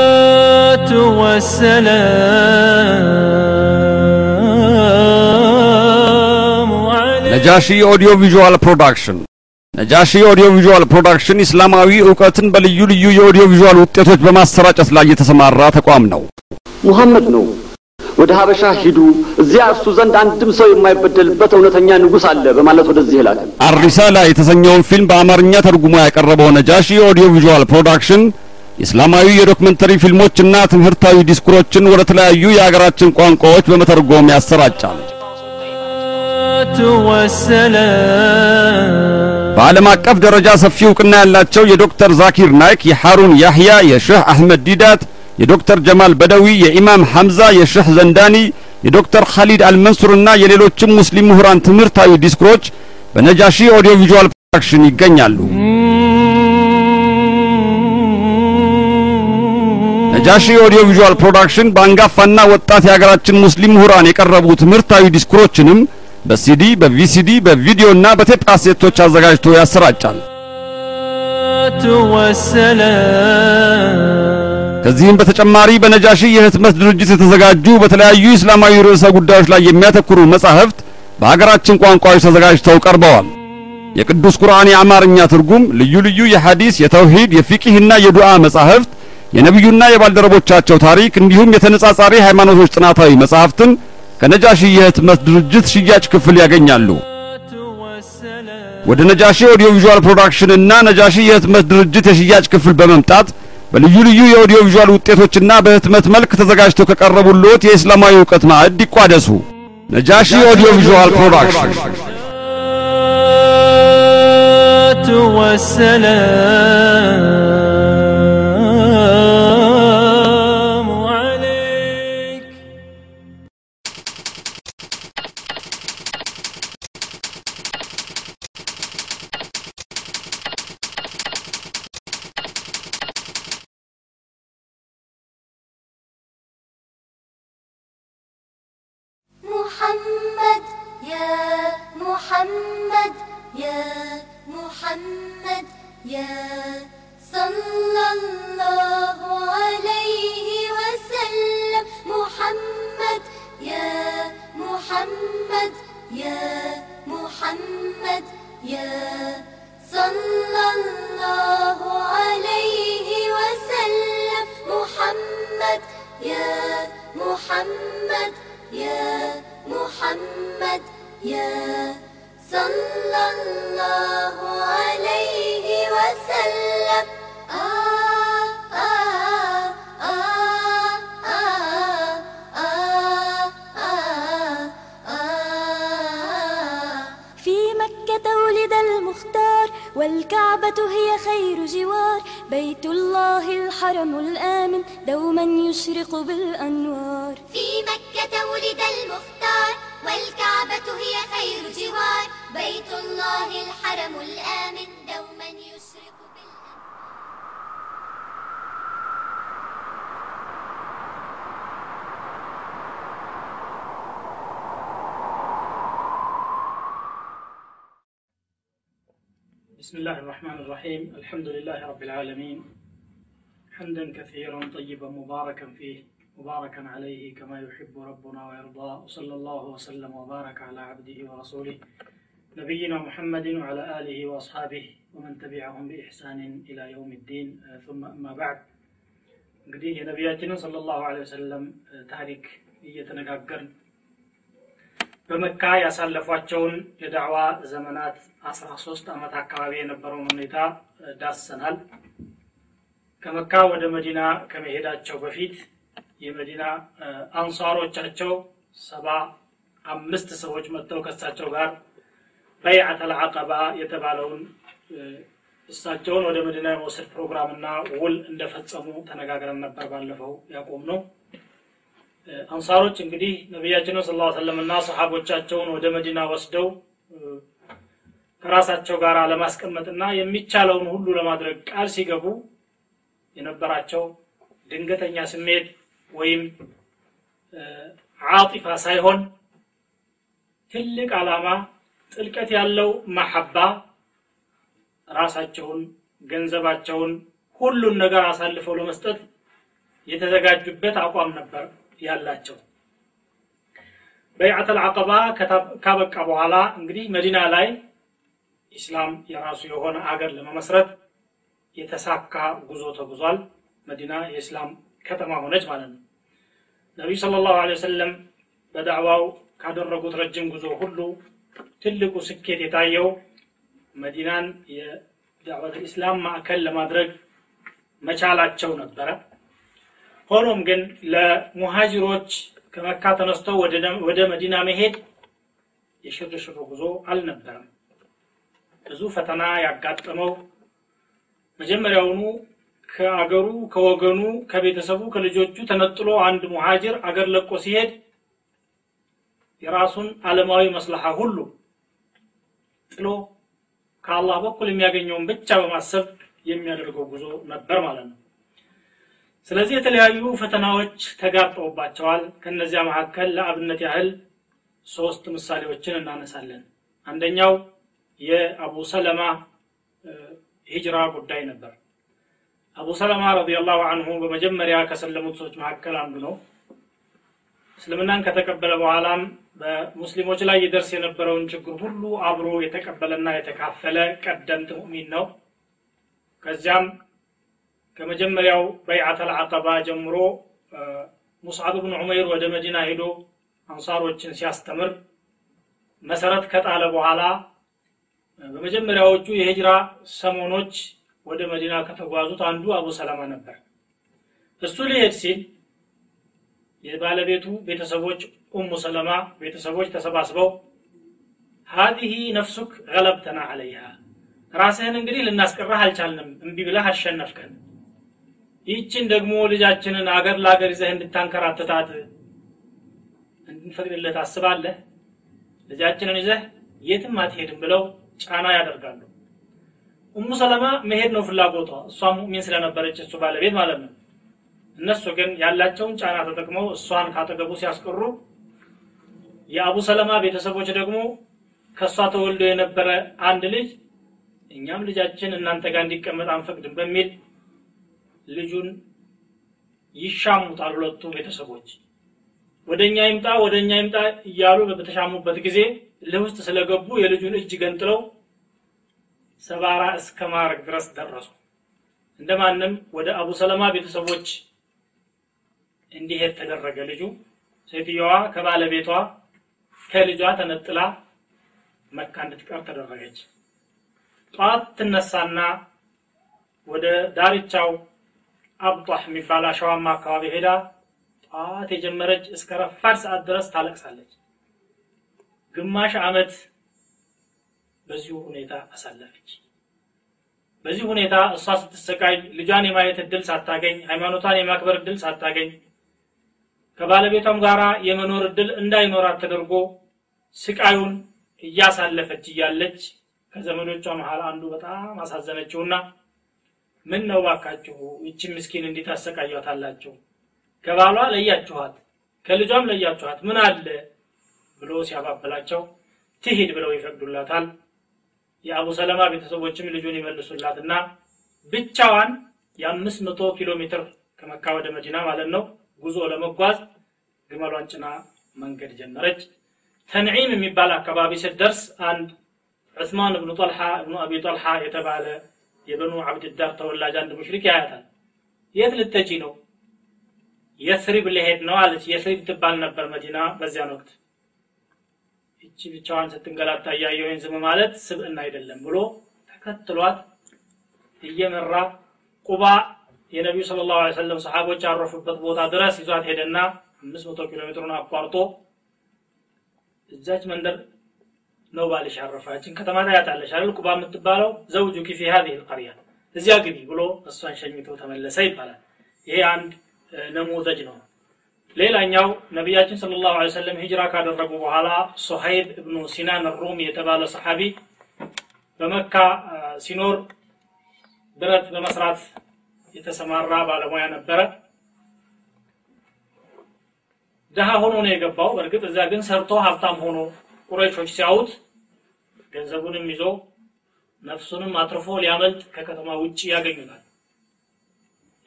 الصلاة والسلام عليك ነጃሺ ኦዲዮ ቪዥዋል ፕሮዳክሽን ነጃሺ ኦዲዮ ቪዥዋል ፕሮዳክሽን ኢስላማዊ እውቀትን በልዩ ልዩ የኦዲዮ ቪዥዋል ውጤቶች በማሰራጨት ላይ የተሰማራ ተቋም ነው። ሙሐመድ ነው። ወደ ሀበሻ ሂዱ፣ እዚያ እሱ ዘንድ አንድም ሰው የማይበደልበት እውነተኛ ንጉሥ አለ በማለት ወደዚህ ላከን። አሪሳላ የተሰኘውን ፊልም በአማርኛ ተርጉሞ ያቀረበው ነጃሺ audio visual production ኢስላማዊ የዶክመንተሪ ፊልሞችና ትምህርታዊ ዲስኩሮችን ወደ ተለያዩ የአገራችን ቋንቋዎች በመተርጎም ያሰራጫል። በዓለም አቀፍ ደረጃ ሰፊ እውቅና ያላቸው የዶክተር ዛኪር ናይክ፣ የሐሩን ያህያ፣ የሼህ አህመድ ዲዳት የዶክተር ጀማል በደዊ፣ የኢማም ሐምዛ የሸህ ዘንዳኒ፣ የዶክተር ኻሊድ አልመንሱርና የሌሎችም ሙስሊም ምሁራን ትምህርታዊ ዲስክሮች በነጃሺ audio visual production ይገኛሉ። ነጃሺ audio visual production በአንጋፋና ወጣት የሀገራችን ሙስሊም ምሁራን የቀረቡ ትምህርታዊ ዲስኩሮችንም በ CD፣ በ VCD፣ በቪዲዮና በቴፕ ካሴቶች አዘጋጅቶ ያሰራጫል። ከዚህም በተጨማሪ በነጃሺ የህትመት ድርጅት የተዘጋጁ በተለያዩ እስላማዊ ርዕሰ ጉዳዮች ላይ የሚያተኩሩ መጻሕፍት በሀገራችን ቋንቋዎች ተዘጋጅተው ቀርበዋል። የቅዱስ ቁርአን የአማርኛ ትርጉም፣ ልዩ ልዩ የሐዲስ፣ የተውሂድ፣ የፊቅህና የዱዓ መጻሕፍት፣ የነቢዩና የባልደረቦቻቸው ታሪክ እንዲሁም የተነጻጻሪ ሃይማኖቶች ጥናታዊ መጻሕፍትን ከነጃሺ የህትመት ድርጅት ሽያጭ ክፍል ያገኛሉ። ወደ ነጃሺ audio visual production እና ነጃሺ የህትመት ድርጅት የሽያጭ ክፍል በመምጣት በልዩ ልዩ የ audio visual ውጤቶችና በህትመት መልክ ተዘጋጅተው ከቀረቡልዎት የእስላማዊ እውቀት ማዕድ ይቋደሱ። ነጃሺ audio visual production مباركا فيه مباركا عليه كما يحب ربنا ويرضى وصلى الله وسلم وبارك على عبده ورسوله نبينا محمد وعلى آله وأصحابه ومن تبعهم بإحسان إلى يوم الدين آه، ثم أما بعد እንግዲህ የነቢያችንን ሰለላሁ ዐለይሂ ወሰለም እ፣ ታሪክ እየተነጋገርን በመካ ያሳለፏቸውን የዳዕዋ ዘመናት አስራ ሶስት ዓመት አካባቢ የነበረውን ሁኔታ እ፣ ዳሰናል። ከመካ ወደ መዲና ከመሄዳቸው በፊት የመዲና አንሷሮቻቸው ሰባ አምስት ሰዎች መጥተው ከእሳቸው ጋር በይዓተል ዐቀባ የተባለውን እሳቸውን ወደ መዲና የመውሰድ ፕሮግራምና ውል እንደፈጸሙ ተነጋግረን ነበር ባለፈው ያቆም ነው። አንሳሮች እንግዲህ ነቢያችንን ስለ ላ ሰለም እና ሰሓቦቻቸውን ወደ መዲና ወስደው ከራሳቸው ጋር ለማስቀመጥና የሚቻለውን ሁሉ ለማድረግ ቃል ሲገቡ የነበራቸው ድንገተኛ ስሜት ወይም እ፣ ዓጢፋ ሳይሆን ትልቅ ዓላማ ጥልቀት ያለው መሐባ ራሳቸውን ገንዘባቸውን ሁሉን ነገር አሳልፈው ለመስጠት የተዘጋጁበት አቋም ነበር ያላቸው። በይዓተል አቀባ ካበቃ በኋላ እንግዲህ መዲና ላይ ኢስላም የራሱ የሆነ አገር ለመመስረት የተሳካ ጉዞ ተጉዟል። መዲና የእስላም ከተማ ሆነች ማለት ነው። ነቢዩ ስለ ላሁ ወሰለም በዳዕዋው ካደረጉት ረጅም ጉዞ ሁሉ ትልቁ ስኬት የታየው መዲናን የዳዕወት ኢስላም ማዕከል ለማድረግ መቻላቸው ነበረ። ሆኖም ግን ለሙሃጅሮች ከመካ ተነስተው ወደ መዲና መሄድ የሽርሽር ጉዞ አልነበረም። ብዙ ፈተና ያጋጠመው መጀመሪያውኑ ከአገሩ ከወገኑ ከቤተሰቡ ከልጆቹ ተነጥሎ አንድ ሙሃጅር አገር ለቆ ሲሄድ የራሱን ዓለማዊ መስለሐ ሁሉ ጥሎ ከአላህ በኩል የሚያገኘውን ብቻ በማሰብ የሚያደርገው ጉዞ ነበር ማለት ነው። ስለዚህ የተለያዩ ፈተናዎች ተጋርጠውባቸዋል። ከነዚያ መካከል ለአብነት ያህል ሶስት ምሳሌዎችን እናነሳለን። አንደኛው የአቡ ሰለማ ሂጅራ ጉዳይ ነበር። አቡ ሰለማ ረዲየላሁ አንሁ በመጀመሪያ ከሰለሙት ሰዎች መካከል አንዱ ነው። እስልምናን ከተቀበለ በኋላም በሙስሊሞች ላይ ይደርስ የነበረውን ችግር ሁሉ አብሮ የተቀበለና የተካፈለ ቀደምት ሙእሚን ነው። ከዚያም ከመጀመሪያው በይዓተል አቀባ ጀምሮ ሙስዓብ ብን ዑመይር ወደ መዲና ሄዶ አንሳሮችን ሲያስተምር መሰረት ከጣለ በኋላ በመጀመሪያዎቹ የሂጅራ ሰሞኖች ወደ መዲና ከተጓዙት አንዱ አቡ ሰለማ ነበር። እሱ ሊሄድ ሲል የባለቤቱ ቤተሰቦች ኡሙ ሰለማ ቤተሰቦች ተሰባስበው ሀዲህ ነፍሱክ ገለብተና አለይሃ ራስህን እንግዲህ ልናስቀራህ አልቻልንም እምቢ ብለህ አሸነፍከን። ይህችን ደግሞ ልጃችንን አገር ለአገር ይዘህ እንድታንከራትታት እንድንፈቅድልህ ታስባለህ? ልጃችንን ይዘህ የትም አትሄድም ብለው ጫና ያደርጋሉ። ኡሙ ሰለማ መሄድ ነው ፍላጎቷ። እሷ ሙእሚን ስለነበረች እሱ ባለቤት ማለት ነው። እነሱ ግን ያላቸውን ጫና ተጠቅመው እሷን ካጠገቡ ሲያስቀሩ የአቡ ሰለማ ቤተሰቦች ደግሞ ከእሷ ተወልዶ የነበረ አንድ ልጅ እኛም ልጃችን እናንተ ጋር እንዲቀመጥ አንፈቅድም በሚል ልጁን ይሻሙታል ሁለቱ ቤተሰቦች። ወደ እኛ ይምጣ ወደ እኛ ይምጣ እያሉ በተሻሙበት ጊዜ ለውስጥ ስለገቡ የልጁን እጅ ገንጥለው ሰባራ እስከ ማድረግ ድረስ ደረሱ። እንደማንም ወደ አቡ ሰለማ ቤተሰቦች እንዲሄድ ተደረገ። ልጁ ሴትየዋ ከባለቤቷ ከልጇ ተነጥላ መካ እንድትቀር ተደረገች። ጠዋት ትነሳና ወደ ዳርቻው አብጧህ የሚባል አሸዋማ አካባቢ ሄዳ ጠዋት የጀመረች እስከ ረፋድ ሰዓት ድረስ ታለቅሳለች ግማሽ አመት በዚሁ ሁኔታ አሳለፈች። በዚህ ሁኔታ እሷ ስትሰቃይ ልጇን የማየት እድል ሳታገኝ ሃይማኖቷን የማክበር እድል ሳታገኝ ከባለቤቷም ጋራ የመኖር እድል እንዳይኖራት ተደርጎ ስቃዩን እያሳለፈች እያለች ከዘመዶቿ መሀል አንዱ በጣም አሳዘነችውና ምን ነው ባካችሁ ይቺ ምስኪን እንዴት አሰቃያታላችሁ? ከባሏ ለያችኋት ከልጇም ለያችኋት ምን አለ ብሎ ሲያባበላቸው ትሂድ ብለው ይፈቅዱላታል። የአቡ ሰለማ ቤተሰቦችም ልጁን ይመልሱላትና ብቻዋን የአምስት መቶ ኪሎ ሜትር ከመካ ወደ መዲና ማለት ነው ጉዞ ለመጓዝ ግመሏን ጭና መንገድ ጀመረች። ተንዒም የሚባል አካባቢ ስትደርስ አንድ ዑስማን እብኑ ጠልሓ እብኑ አቢ ጠልሓ የተባለ የበኑ አብድዳር ተወላጅ አንድ ሙሽሪክ ያያታል። የት ልተጂ ነው? የስሪብ ልሄድ ነው አለች። የስሪብ ትባል ነበር መዲና በዚያን ወቅት እቺ ብቻዋን ስትንገላታ እያየሁኝ ዝም ማለት ስብዕና አይደለም ብሎ ተከትሏት እየመራ ቁባ የነቢዩ ስለ ላሁ ሰለም ሰሓቦች ያረፉበት ቦታ ድረስ ይዟት ሄደና አምስት መቶ ኪሎ ሜትሩን አቋርጦ እዛች መንደር ነው ባልሽ ያረፋችን ከተማ ታያታለሽ አይደል? ቁባ የምትባለው ዘውጁኪ ፊ ሀዚህ ልቀርያ እዚያ ግቢ ብሎ እሷን ሸኝቶ ተመለሰ ይባላል። ይሄ አንድ نموذج ነው ሌላኛው ነቢያችን صلى الله عليه وسلم ሂጅራ ካደረጉ በኋላ ሶሀይብ እብኑ ሲናን ሩም የተባለ ሰሓቢ በመካ ሲኖር ብረት በመስራት የተሰማራ ባለሙያ ነበረ። ድሃ ሆኖ ነው የገባው። በእርግጥ እዚያ ግን ሰርቶ ሀብታም ሆኖ ቁረይሾች ሲያዩት ገንዘቡንም ይዞ ነፍሱንም አትርፎ ሊያመልጥ ከከተማ ውጭ ያገኙታል።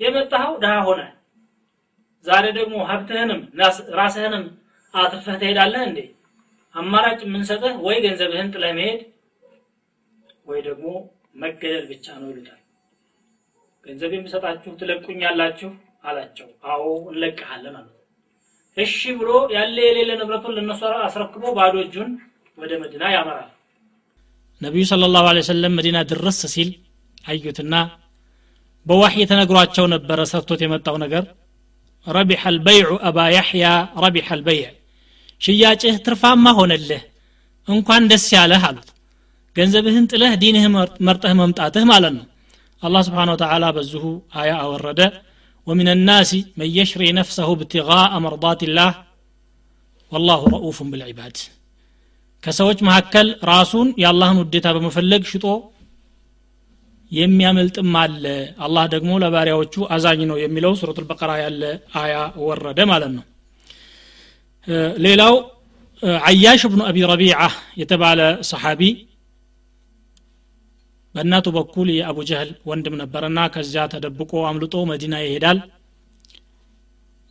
የመጣኸው ድሃ ሆነ ዛሬ ደግሞ ሀብትህንም ራስህንም አትርፈህ ትሄዳለህ እንዴ? አማራጭ የምንሰጥህ ወይ ገንዘብህን ጥለህ መሄድ ወይ ደግሞ መገደል ብቻ ነው ይሉታል። ገንዘብ የሚሰጣችሁ ትለቁኛላችሁ? አላቸው። አዎ እንለቅሃለን አሉት እሺ ብሎ ያለ የሌለ ንብረቱን ለነሱ አስረክቦ ባዶ እጁን ወደ መዲና ያመራል። ነቢዩ ስለ ላሁ ሰለም መዲና ድረስ ሲል አዩትና በዋሕይ ተነግሯቸው ነበረ ሰርቶት የመጣው ነገር ረቢሐ አልበይዑ አባ ያሕያ ረቢሐ አልበይዕ ሽያጭህ ትርፋማ ሆነልህ እንኳን ደስ ያለህ አሉት ገንዘብህን ጥለህ ዲንህ መርጠህ መምጣትህ ማለት ነው አላህ ስብሓን ወተዓላ በዚሁ አያ አወረደ ومن الناس من يشري نفسه ابتغاء مرضات الله والله رؤوف بالعباد ከሰዎች መካከል ራሱን የአላህን ውዴታ በመፈለግ ሽጦ የሚያመልጥም አለ። አላህ ደግሞ ለባሪያዎቹ አዛኝ ነው የሚለው ሱረቱ ልበቀራ ያለ አያ ወረደ ማለት ነው። ሌላው አያሽ ብኑ አቢ ረቢዓ የተባለ ሰሓቢ በእናቱ በኩል የአቡ ጀህል ወንድም ነበረና ከዚያ ተደብቆ አምልጦ መዲና ይሄዳል።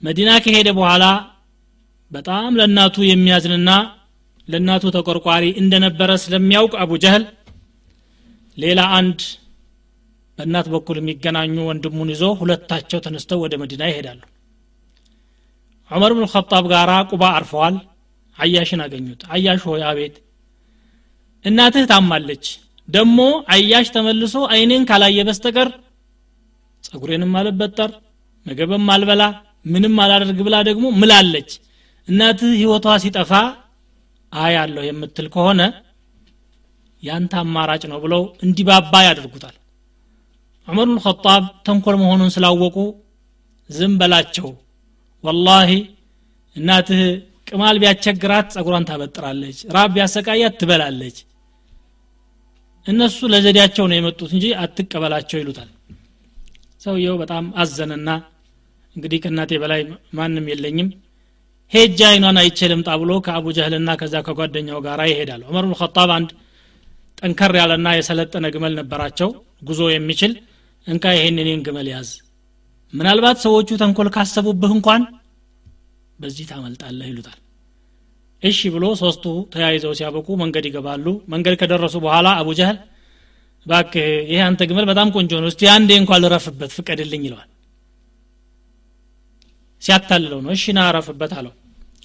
መዲና ከሄደ በኋላ በጣም ለእናቱ የሚያዝንና ለእናቱ ተቆርቋሪ እንደነበረ ስለሚያውቅ አቡ ጀህል ሌላ አንድ በእናት በኩል የሚገናኙ ወንድሙን ይዞ ሁለታቸው ተነስተው ወደ መዲና ይሄዳሉ። ዑመር ብን ኸጣብ ጋር ቁባ አርፈዋል። አያሽን አገኙት። አያሽ ሆይ አቤት! እናትህ ታማለች። ደግሞ አያሽ ተመልሶ አይኔን ካላየ በስተቀር ጸጉሬንም አልበጠር ምግብም አልበላ ምንም አላደርግ ብላ ደግሞ ምላለች። እናትህ ህይወቷ ሲጠፋ አያለሁ የምትል ከሆነ ያንተ አማራጭ ነው ብለው እንዲባባ ያደርጉታል ዑመር ብን ኸጣብ ተንኮል መሆኑን ስላወቁ ዝም በላቸው። ወላሂ እናትህ ቅማል ቢያስቸግራት ጸጉሯን ታበጥራለች ራብ ቢያሰቃያት ትበላለች። እነሱ ለዘዴያቸው ነው የመጡት እንጂ አትቀበላቸው ይሉታል። ሰውየው በጣም አዘነና እንግዲህ ከእናቴ በላይ ማንም የለኝም ሄጃ አይኗን አይቼ ልምጣ ብሎ ከአቡ ጀህልና ከዛ ከጓደኛው ጋር ይሄዳል። ዑመር ብን አንድ ጠንከር ያለና የሰለጠነ ግመል ነበራቸው ጉዞ የሚችል እንካ ይሄን እኔን ግመል ያዝ። ምናልባት ሰዎቹ ተንኮል ካሰቡብህ እንኳን በዚህ ታመልጣለህ ይሉታል። እሺ ብሎ ሶስቱ ተያይዘው ሲያበቁ መንገድ ይገባሉ። መንገድ ከደረሱ በኋላ አቡ ጀህል ባክህ ይህ አንተ ግመል በጣም ቆንጆ ነው እስቲ አንዴ እንኳን ልረፍበት ፍቀድልኝ ይለዋል። ሲያታልለው ነው እሺ ና አለው።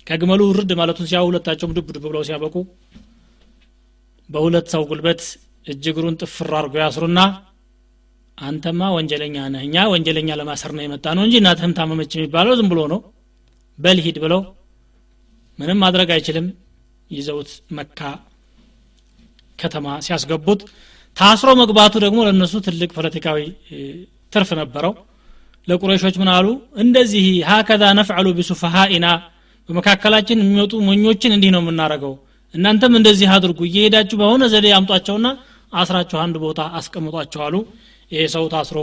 ከግመሉ ውርድ ማለቱን ሲያው ሁለታቸውም ድብ ድብ ብለው ሲያበቁ በሁለት ሰው ጉልበት እጅ እግሩን ጥፍር አድርጎ ያስሩና አንተማ ወንጀለኛ ነህ። እኛ ወንጀለኛ ለማሰር ነው የመጣ ነው እንጂ እናትህም ታመመች የሚባለው ዝም ብሎ ነው። በልሂድ ብለው ምንም ማድረግ አይችልም። ይዘውት መካ ከተማ ሲያስገቡት ታስሮ መግባቱ ደግሞ ለእነሱ ትልቅ ፖለቲካዊ ትርፍ ነበረው። ለቁረሾች ምን አሉ? እንደዚህ ሀከዛ ነፍዐሉ ቢሱፈሃኢና በመካከላችን የሚመጡ ሞኞችን እንዲህ ነው የምናደረገው እናንተም እንደዚህ አድርጉ እየሄዳችሁ በሆነ ዘዴ አምጧቸውና አስራቸው አንድ ቦታ አስቀምጧቸው አሉ ይሄ ሰው ታስሮ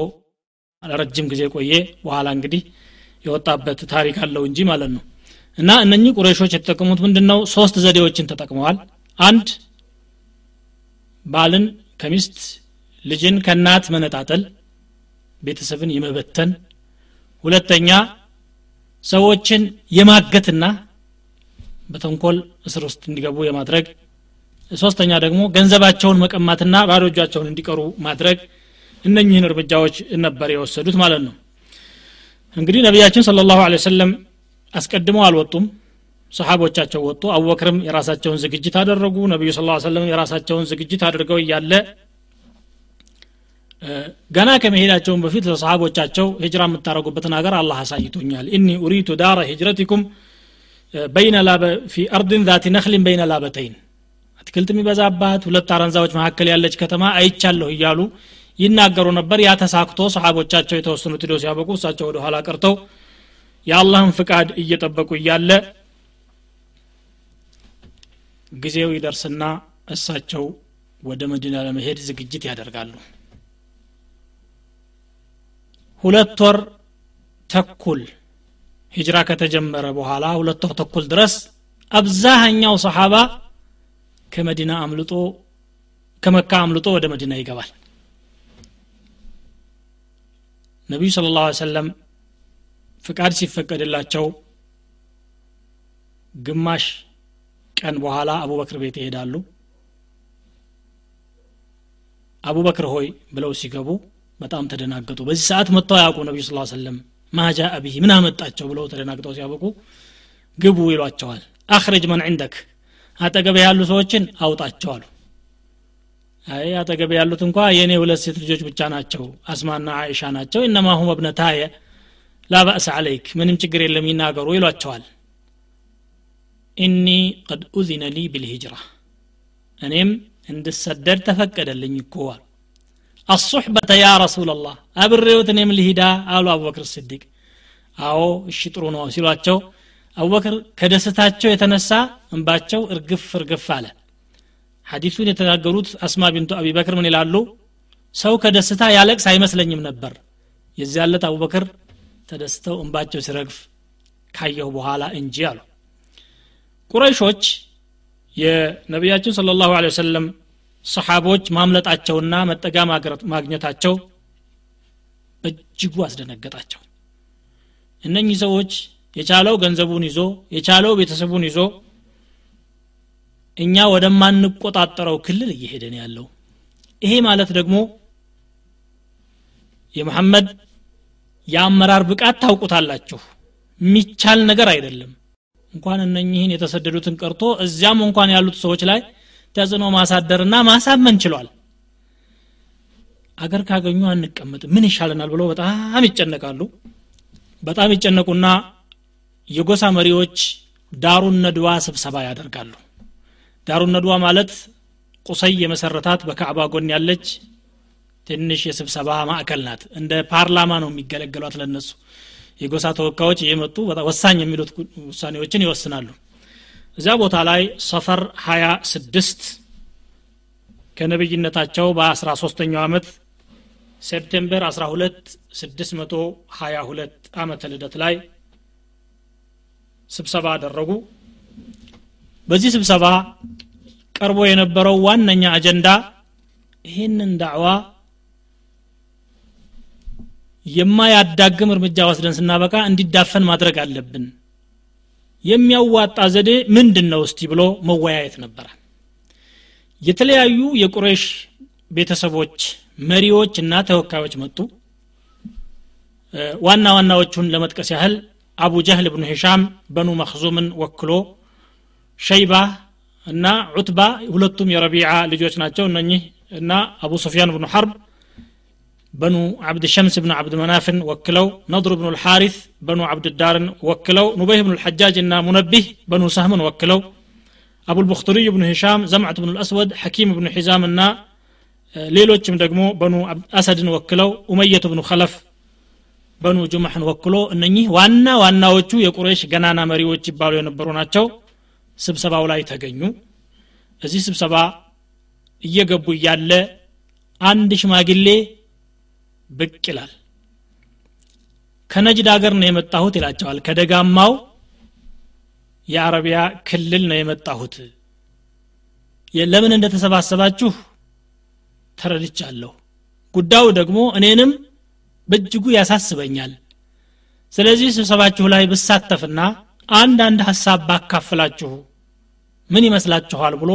ረጅም ጊዜ ቆየ። በኋላ እንግዲህ የወጣበት ታሪክ አለው እንጂ ማለት ነው። እና እነኚህ ቁረሾች የተጠቀሙት ምንድን ነው ሶስት ዘዴዎችን ተጠቅመዋል። አንድ ባልን ከሚስት ልጅን ከእናት መነጣጠል ቤተሰብን የመበተን። ሁለተኛ ሰዎችን የማገትና በተንኮል እስር ውስጥ እንዲገቡ የማድረግ። ሶስተኛ ደግሞ ገንዘባቸውን መቀማትና ባዶ እጃቸውን እንዲቀሩ ማድረግ እነኚህን እርምጃዎች ነበር የወሰዱት ማለት ነው። እንግዲህ ነቢያችን ስለ ላሁ ሰለም አስቀድመው አልወጡም። ሰሓቦቻቸው ወጡ። አቡበክርም የራሳቸውን ዝግጅት አደረጉ። ነቢዩ ስ ሰለም የራሳቸውን ዝግጅት አድርገው እያለ ገና ከመሄዳቸውን በፊት ለሰሓቦቻቸው ሂጅራ የምታደረጉበትን ሀገር አላህ አሳይቶኛል። እኒ ኡሪቱ ዳረ ሂጅረቲኩም በይነ ፊ አርድን ዛቲ ነክሊን በይነ ላበተይን። አትክልት የሚበዛባት ሁለት አረንዛዎች መካከል ያለች ከተማ አይቻለሁ እያሉ ይናገሩ ነበር። ያ ተሳክቶ ሰሓቦቻቸው የተወሰኑት ሂደው ሲያበቁ እሳቸው ወደ ኋላ ቀርተው የአላህን ፍቃድ እየጠበቁ እያለ ጊዜው ይደርስና እሳቸው ወደ መዲና ለመሄድ ዝግጅት ያደርጋሉ። ሁለት ወር ተኩል ሂጅራ ከተጀመረ በኋላ ሁለት ወር ተኩል ድረስ አብዛኛው ሰሓባ ከመዲና አምልጦ ከመካ አምልጦ ወደ መዲና ይገባል ነቢዩ ስለ ላሁ ሰለም ፍቃድ ሲፈቀድላቸው ግማሽ ቀን በኋላ አቡበክር ቤት ይሄዳሉ። አቡበክር ሆይ ብለው ሲገቡ በጣም ተደናገጡ። በዚህ ሰዓት መጥተው አያውቁ ነቢዩ ስ ሰለም ما جاء به ምን አመጣቸው ብለው ተደናግጠው ሲያበቁ ግቡ ይሏቸዋል። أخرج من عندك አጠገብ ያሉ ሰዎችን አውጣቸው አሉ አይ አጠገብ ያሉት እንኳ የእኔ ሁለት ሴት ልጆች ብቻ ናቸው። አስማና አይሻ ናቸው። إنما هما ابنتاي لا بأس عليك ምንም ችግር የለም ይናገሩ ይሏቸዋል። إني قد أذن لي بالهجرة እኔም እንድሰደድ ተፈቀደልኝ እኮ አሉ። አሱሕበተ ያ ረሱላላህ አብሬውት እኔም ልሂዳ አሉ አቡበክር ስዲቅ። አዎ እሺ ጥሩ ነው ሲሏቸው አቡበክር ከደስታቸው የተነሳ እንባቸው እርግፍ እርግፍ አለ ሐዲሱን የተናገሩት አስማ ቢንቱ አቢበክር ምን ይላሉ? ሰው ከደስታ ያለቅስ አይመስለኝም ነበር። የዚህ ያለት አቡበክር ተደስተው እንባቸው ሲረግፍ ካየሁ በኋላ እንጂ አሉ። ቁረይሾች የነቢያችን ስለ ላሁ ወሰለም ሰሓቦች ማምለጣቸውና መጠጋ ማግኘታቸው በእጅጉ አስደነገጣቸው። እነኚህ ሰዎች የቻለው ገንዘቡን ይዞ የቻለው ቤተሰቡን ይዞ እኛ ወደማንቆጣጠረው ክልል እየሄደን ያለው። ይሄ ማለት ደግሞ የመሐመድ የአመራር ብቃት ታውቁታላችሁ። የሚቻል ነገር አይደለም። እንኳን እነኚህን የተሰደዱትን ቀርቶ እዚያም እንኳን ያሉት ሰዎች ላይ ተጽዕኖ ማሳደርና ማሳመን ችሏል። አገር ካገኙ አንቀመጥ ምን ይሻለናል ብለው በጣም ይጨነቃሉ። በጣም ይጨነቁና የጎሳ መሪዎች ዳሩን ነድዋ ስብሰባ ያደርጋሉ ዳሩን ነድዋ ማለት ቁሰይ የመሰረታት በካዕባ ጎን ያለች ትንሽ የስብሰባ ማዕከል ናት። እንደ ፓርላማ ነው የሚገለገሏት ለነሱ። የጎሳ ተወካዮች እየመጡ ወሳኝ የሚሉት ውሳኔዎችን ይወስናሉ። እዚያ ቦታ ላይ ሰፈር 26 ከነብይነታቸው በ13ኛው ዓመት ሴፕቴምበር 12 622 ዓመተ ልደት ላይ ስብሰባ አደረጉ በዚህ ስብሰባ ቀርቦ የነበረው ዋነኛ አጀንዳ ይህንን ዳዕዋ የማያዳግም እርምጃ ወስደን ስናበቃ እንዲዳፈን ማድረግ አለብን። የሚያዋጣ ዘዴ ምንድን ነው እስቲ ብሎ መወያየት ነበረ የተለያዩ የቁሬሽ ቤተሰቦች መሪዎች እና ተወካዮች መጡ። ዋና ዋናዎቹን ለመጥቀስ ያህል አቡ ጀህል ብኑ ሂሻም በኑ መክዙምን ወክሎ ሸይባ እና ዑትባ ሁለቱም የረቢዓ ልጆች ናቸው እነኚህ እና አቡ ሱፊያን ብኑ ሐርብ በኑ ዓብድ ሸምስ ብን ዓብድ መናፍን ወክለው ነድሩ ብኑ ልሓሪት በኑ ዓብድዳርን ወክለው ኑበይህ ብኑ ልሐጃጅ እና ሙነቢህ በኑ ሰህምን ወክለው አቡልቡክትሪይ ብኑ ሂሻም ዘምዓት ብኑ ልአስወድ ሐኪም ብኑ ሒዛም እና ሌሎችም ደግሞ በኑ አሰድን ወክለው ኡመየት ብኑ ከለፍ በኑ ጁማሕን ወክሎ እነኚህ ዋና ዋናዎቹ የቁረይሽ ገናና መሪዎች ይባሉ የነበሩ ናቸው ስብሰባው ላይ ተገኙ። እዚህ ስብሰባ እየገቡ እያለ አንድ ሽማግሌ ብቅ ይላል። ከነጅድ አገር ነው የመጣሁት ይላቸዋል። ከደጋማው የአረቢያ ክልል ነው የመጣሁት። ለምን እንደተሰባሰባችሁ ተረድቻለሁ። ጉዳዩ ደግሞ እኔንም በእጅጉ ያሳስበኛል። ስለዚህ ስብሰባችሁ ላይ ብሳተፍና አንዳንድ ሀሳብ ባካፍላችሁ ምን ይመስላችኋል ብሎ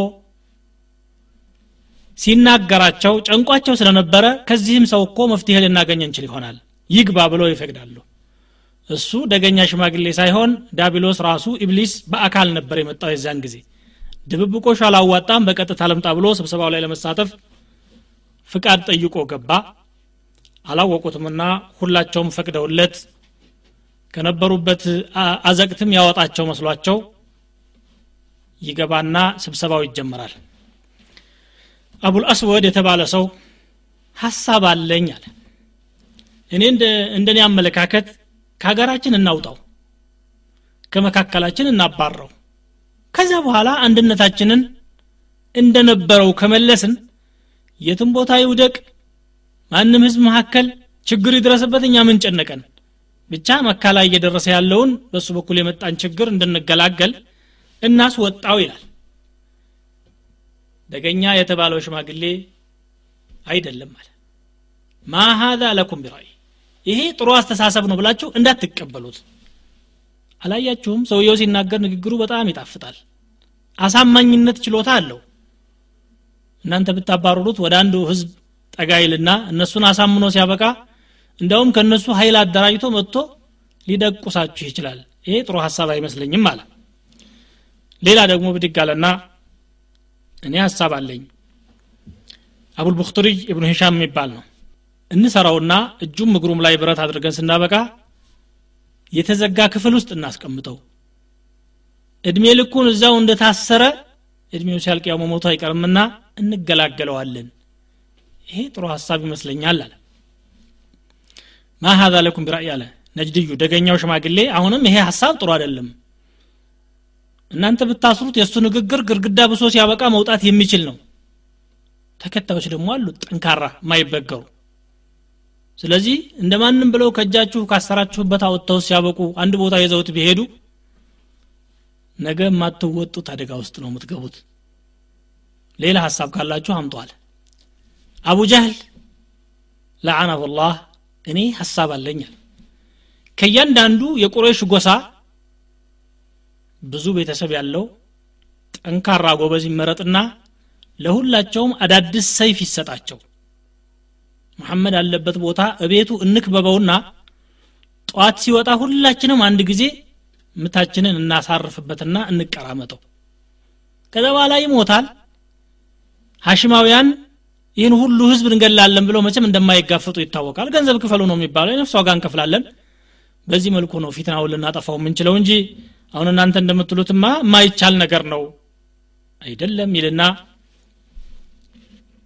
ሲናገራቸው ጨንቋቸው ስለነበረ ከዚህም ሰው እኮ መፍትሄ ልናገኝ እንችል ይሆናል። ይግባ ብለው ይፈቅዳሉ። እሱ ደገኛ ሽማግሌ ሳይሆን ዳቢሎስ ራሱ ኢብሊስ በአካል ነበር የመጣው የዚያን ጊዜ። ድብብቆሽ አላዋጣም በቀጥታ ለምጣ ብሎ ስብሰባው ላይ ለመሳተፍ ፍቃድ ጠይቆ ገባ። አላወቁትምና ሁላቸውም ፈቅደውለት ከነበሩበት አዘቅትም ያወጣቸው መስሏቸው ይገባና ስብሰባው ይጀመራል። አቡል አስወድ የተባለ ሰው ሀሳብ አለኝ አለ። እኔ እንደኔ አመለካከት ከሀገራችን እናውጣው ከመካከላችን እናባረው። ከዚያ በኋላ አንድነታችንን እንደነበረው ከመለስን የትም ቦታ ይውደቅ ማንም ህዝብ መካከል ችግር ይድረስበት እኛ ምን ጨነቀን? ብቻ መካ ላይ እየደረሰ ያለውን በእሱ በኩል የመጣን ችግር እንድንገላገል እናስወጣው ይላል። ደገኛ የተባለው ሽማግሌ አይደለም አለ። ማ ሀዛ ለኩም ቢራእይ ይሄ ጥሩ አስተሳሰብ ነው ብላችሁ እንዳትቀበሉት። አላያችሁም? ሰውየው ሲናገር ንግግሩ በጣም ይጣፍጣል። አሳማኝነት ችሎታ አለው። እናንተ ብታባረሩት ወደ አንዱ ህዝብ ጠጋይልና እነሱን አሳምኖ ሲያበቃ እንደውም ከእነሱ ኃይል አደራጅቶ መጥቶ ሊደቁሳችሁ ይችላል። ይሄ ጥሩ ሀሳብ አይመስለኝም አለ ሌላ ደግሞ ብድግ አለና እኔ ሀሳብ አለኝ። አቡልቡክቱሪይ እብኑ ሂሻም የሚባል ነው። እንሰራውና እጁም እግሩም ላይ ብረት አድርገን ስናበቃ የተዘጋ ክፍል ውስጥ እናስቀምጠው። እድሜ ልኩን እዛው እንደታሰረ እድሜው ሲያልቅ ያው መሞቱ አይቀርምና እንገላገለዋለን። ይሄ ጥሩ ሀሳብ ይመስለኛል አለ። ማ ሀዛ ለኩም ቢራእይ አለ ነጅድዩ ደገኛው ሽማግሌ አሁንም ይሄ ሀሳብ ጥሩ አይደለም እናንተ ብታስሩት የእሱ ንግግር ግርግዳ ብሶ ሲያበቃ መውጣት የሚችል ነው። ተከታዮች ደግሞ አሉ ጠንካራ ማይበገሩ ስለዚህ እንደ ማንም ብለው ከእጃችሁ ካሰራችሁበት አወጥተው ሲያበቁ አንድ ቦታ ይዘውት ቢሄዱ ነገ የማትወጡት አደጋ ውስጥ ነው የምትገቡት። ሌላ ሀሳብ ካላችሁ አምጧል። አቡ ጃህል ለዓናሁ ላህ እኔ ሀሳብ አለኛል ከእያንዳንዱ የቁሬሽ ጎሳ ብዙ ቤተሰብ ያለው ጠንካራ ጎበዝ ይመረጥና ለሁላቸውም አዳዲስ ሰይፍ ይሰጣቸው። መሐመድ አለበት ቦታ እቤቱ እንክበበውና ጠዋት ሲወጣ ሁላችንም አንድ ጊዜ ምታችንን እናሳርፍበትና እንቀራመጠው። ከዛ በኋላ ይሞታል። ሀሽማውያን ይህን ሁሉ ህዝብ እንገላለን ብለው መቼም እንደማይጋፈጡ ይታወቃል። ገንዘብ ክፈሉ ነው የሚባለው የነፍስ ዋጋ እንከፍላለን። በዚህ መልኩ ነው ፊትናውን ልናጠፋው የምንችለው እንጂ አሁን እናንተ እንደምትሉትማ የማይቻል ነገር ነው። አይደለም ይልና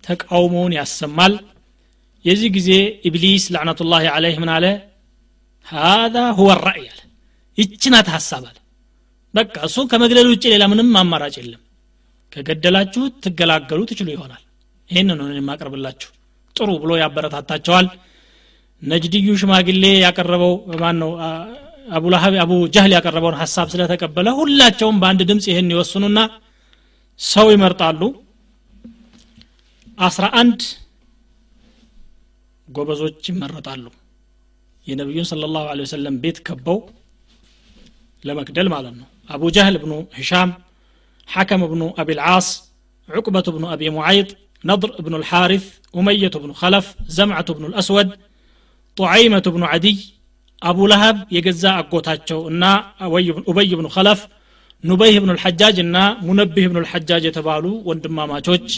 ተቃውሞውን ያሰማል። የዚህ ጊዜ ኢብሊስ ለዕነቱላህ አለይህ ምን አለ? ሃذا ሁወ ራእይ አለ። ይችናት ሀሳብ አለ። በቃ እሱ ከመግደል ውጭ ሌላ ምንም አማራጭ የለም። ከገደላችሁ ትገላገሉ ትችሉ ይሆናል። ይህን ነው የማቀርብላችሁ። ጥሩ ብሎ ያበረታታቸዋል። ነጅድዩ ሽማግሌ ያቀረበው ማን ነው አቡ ለሀብ አቡ ጃህል ያቀረበውን ሀሳብ ስለተቀበለ ሁላቸውም በአንድ ድምፅ ይህን ይወስኑና ሰው ይመርጣሉ። አስራ አንድ ጎበዞች ይመረጣሉ። የነቢዩን ስለ ላሁ ወሰለም ቤት ከበው ለመግደል ማለት ነው። አቡ ጃህል ብኑ ሂሻም ሐከም ብኑ አቢ ልዓስ ዑቅበቱ ብኑ አቢ ሙዓይጥ ነضር ብኑ ልሓሪፍ ኡመየቱ ብኑ ኸለፍ ዘምዓቱ ብኑ ልአስወድ ጡዓይመቱ ብኑ ዓዲይ አቡ ለሀብ የገዛ አጎታቸው እና ኡበይ ብኑ ኸለፍ ኑበይህ ብኑ ልሐጃጅ እና ሙነቢህ ብኑ ልሐጃጅ የተባሉ ወንድማማቾች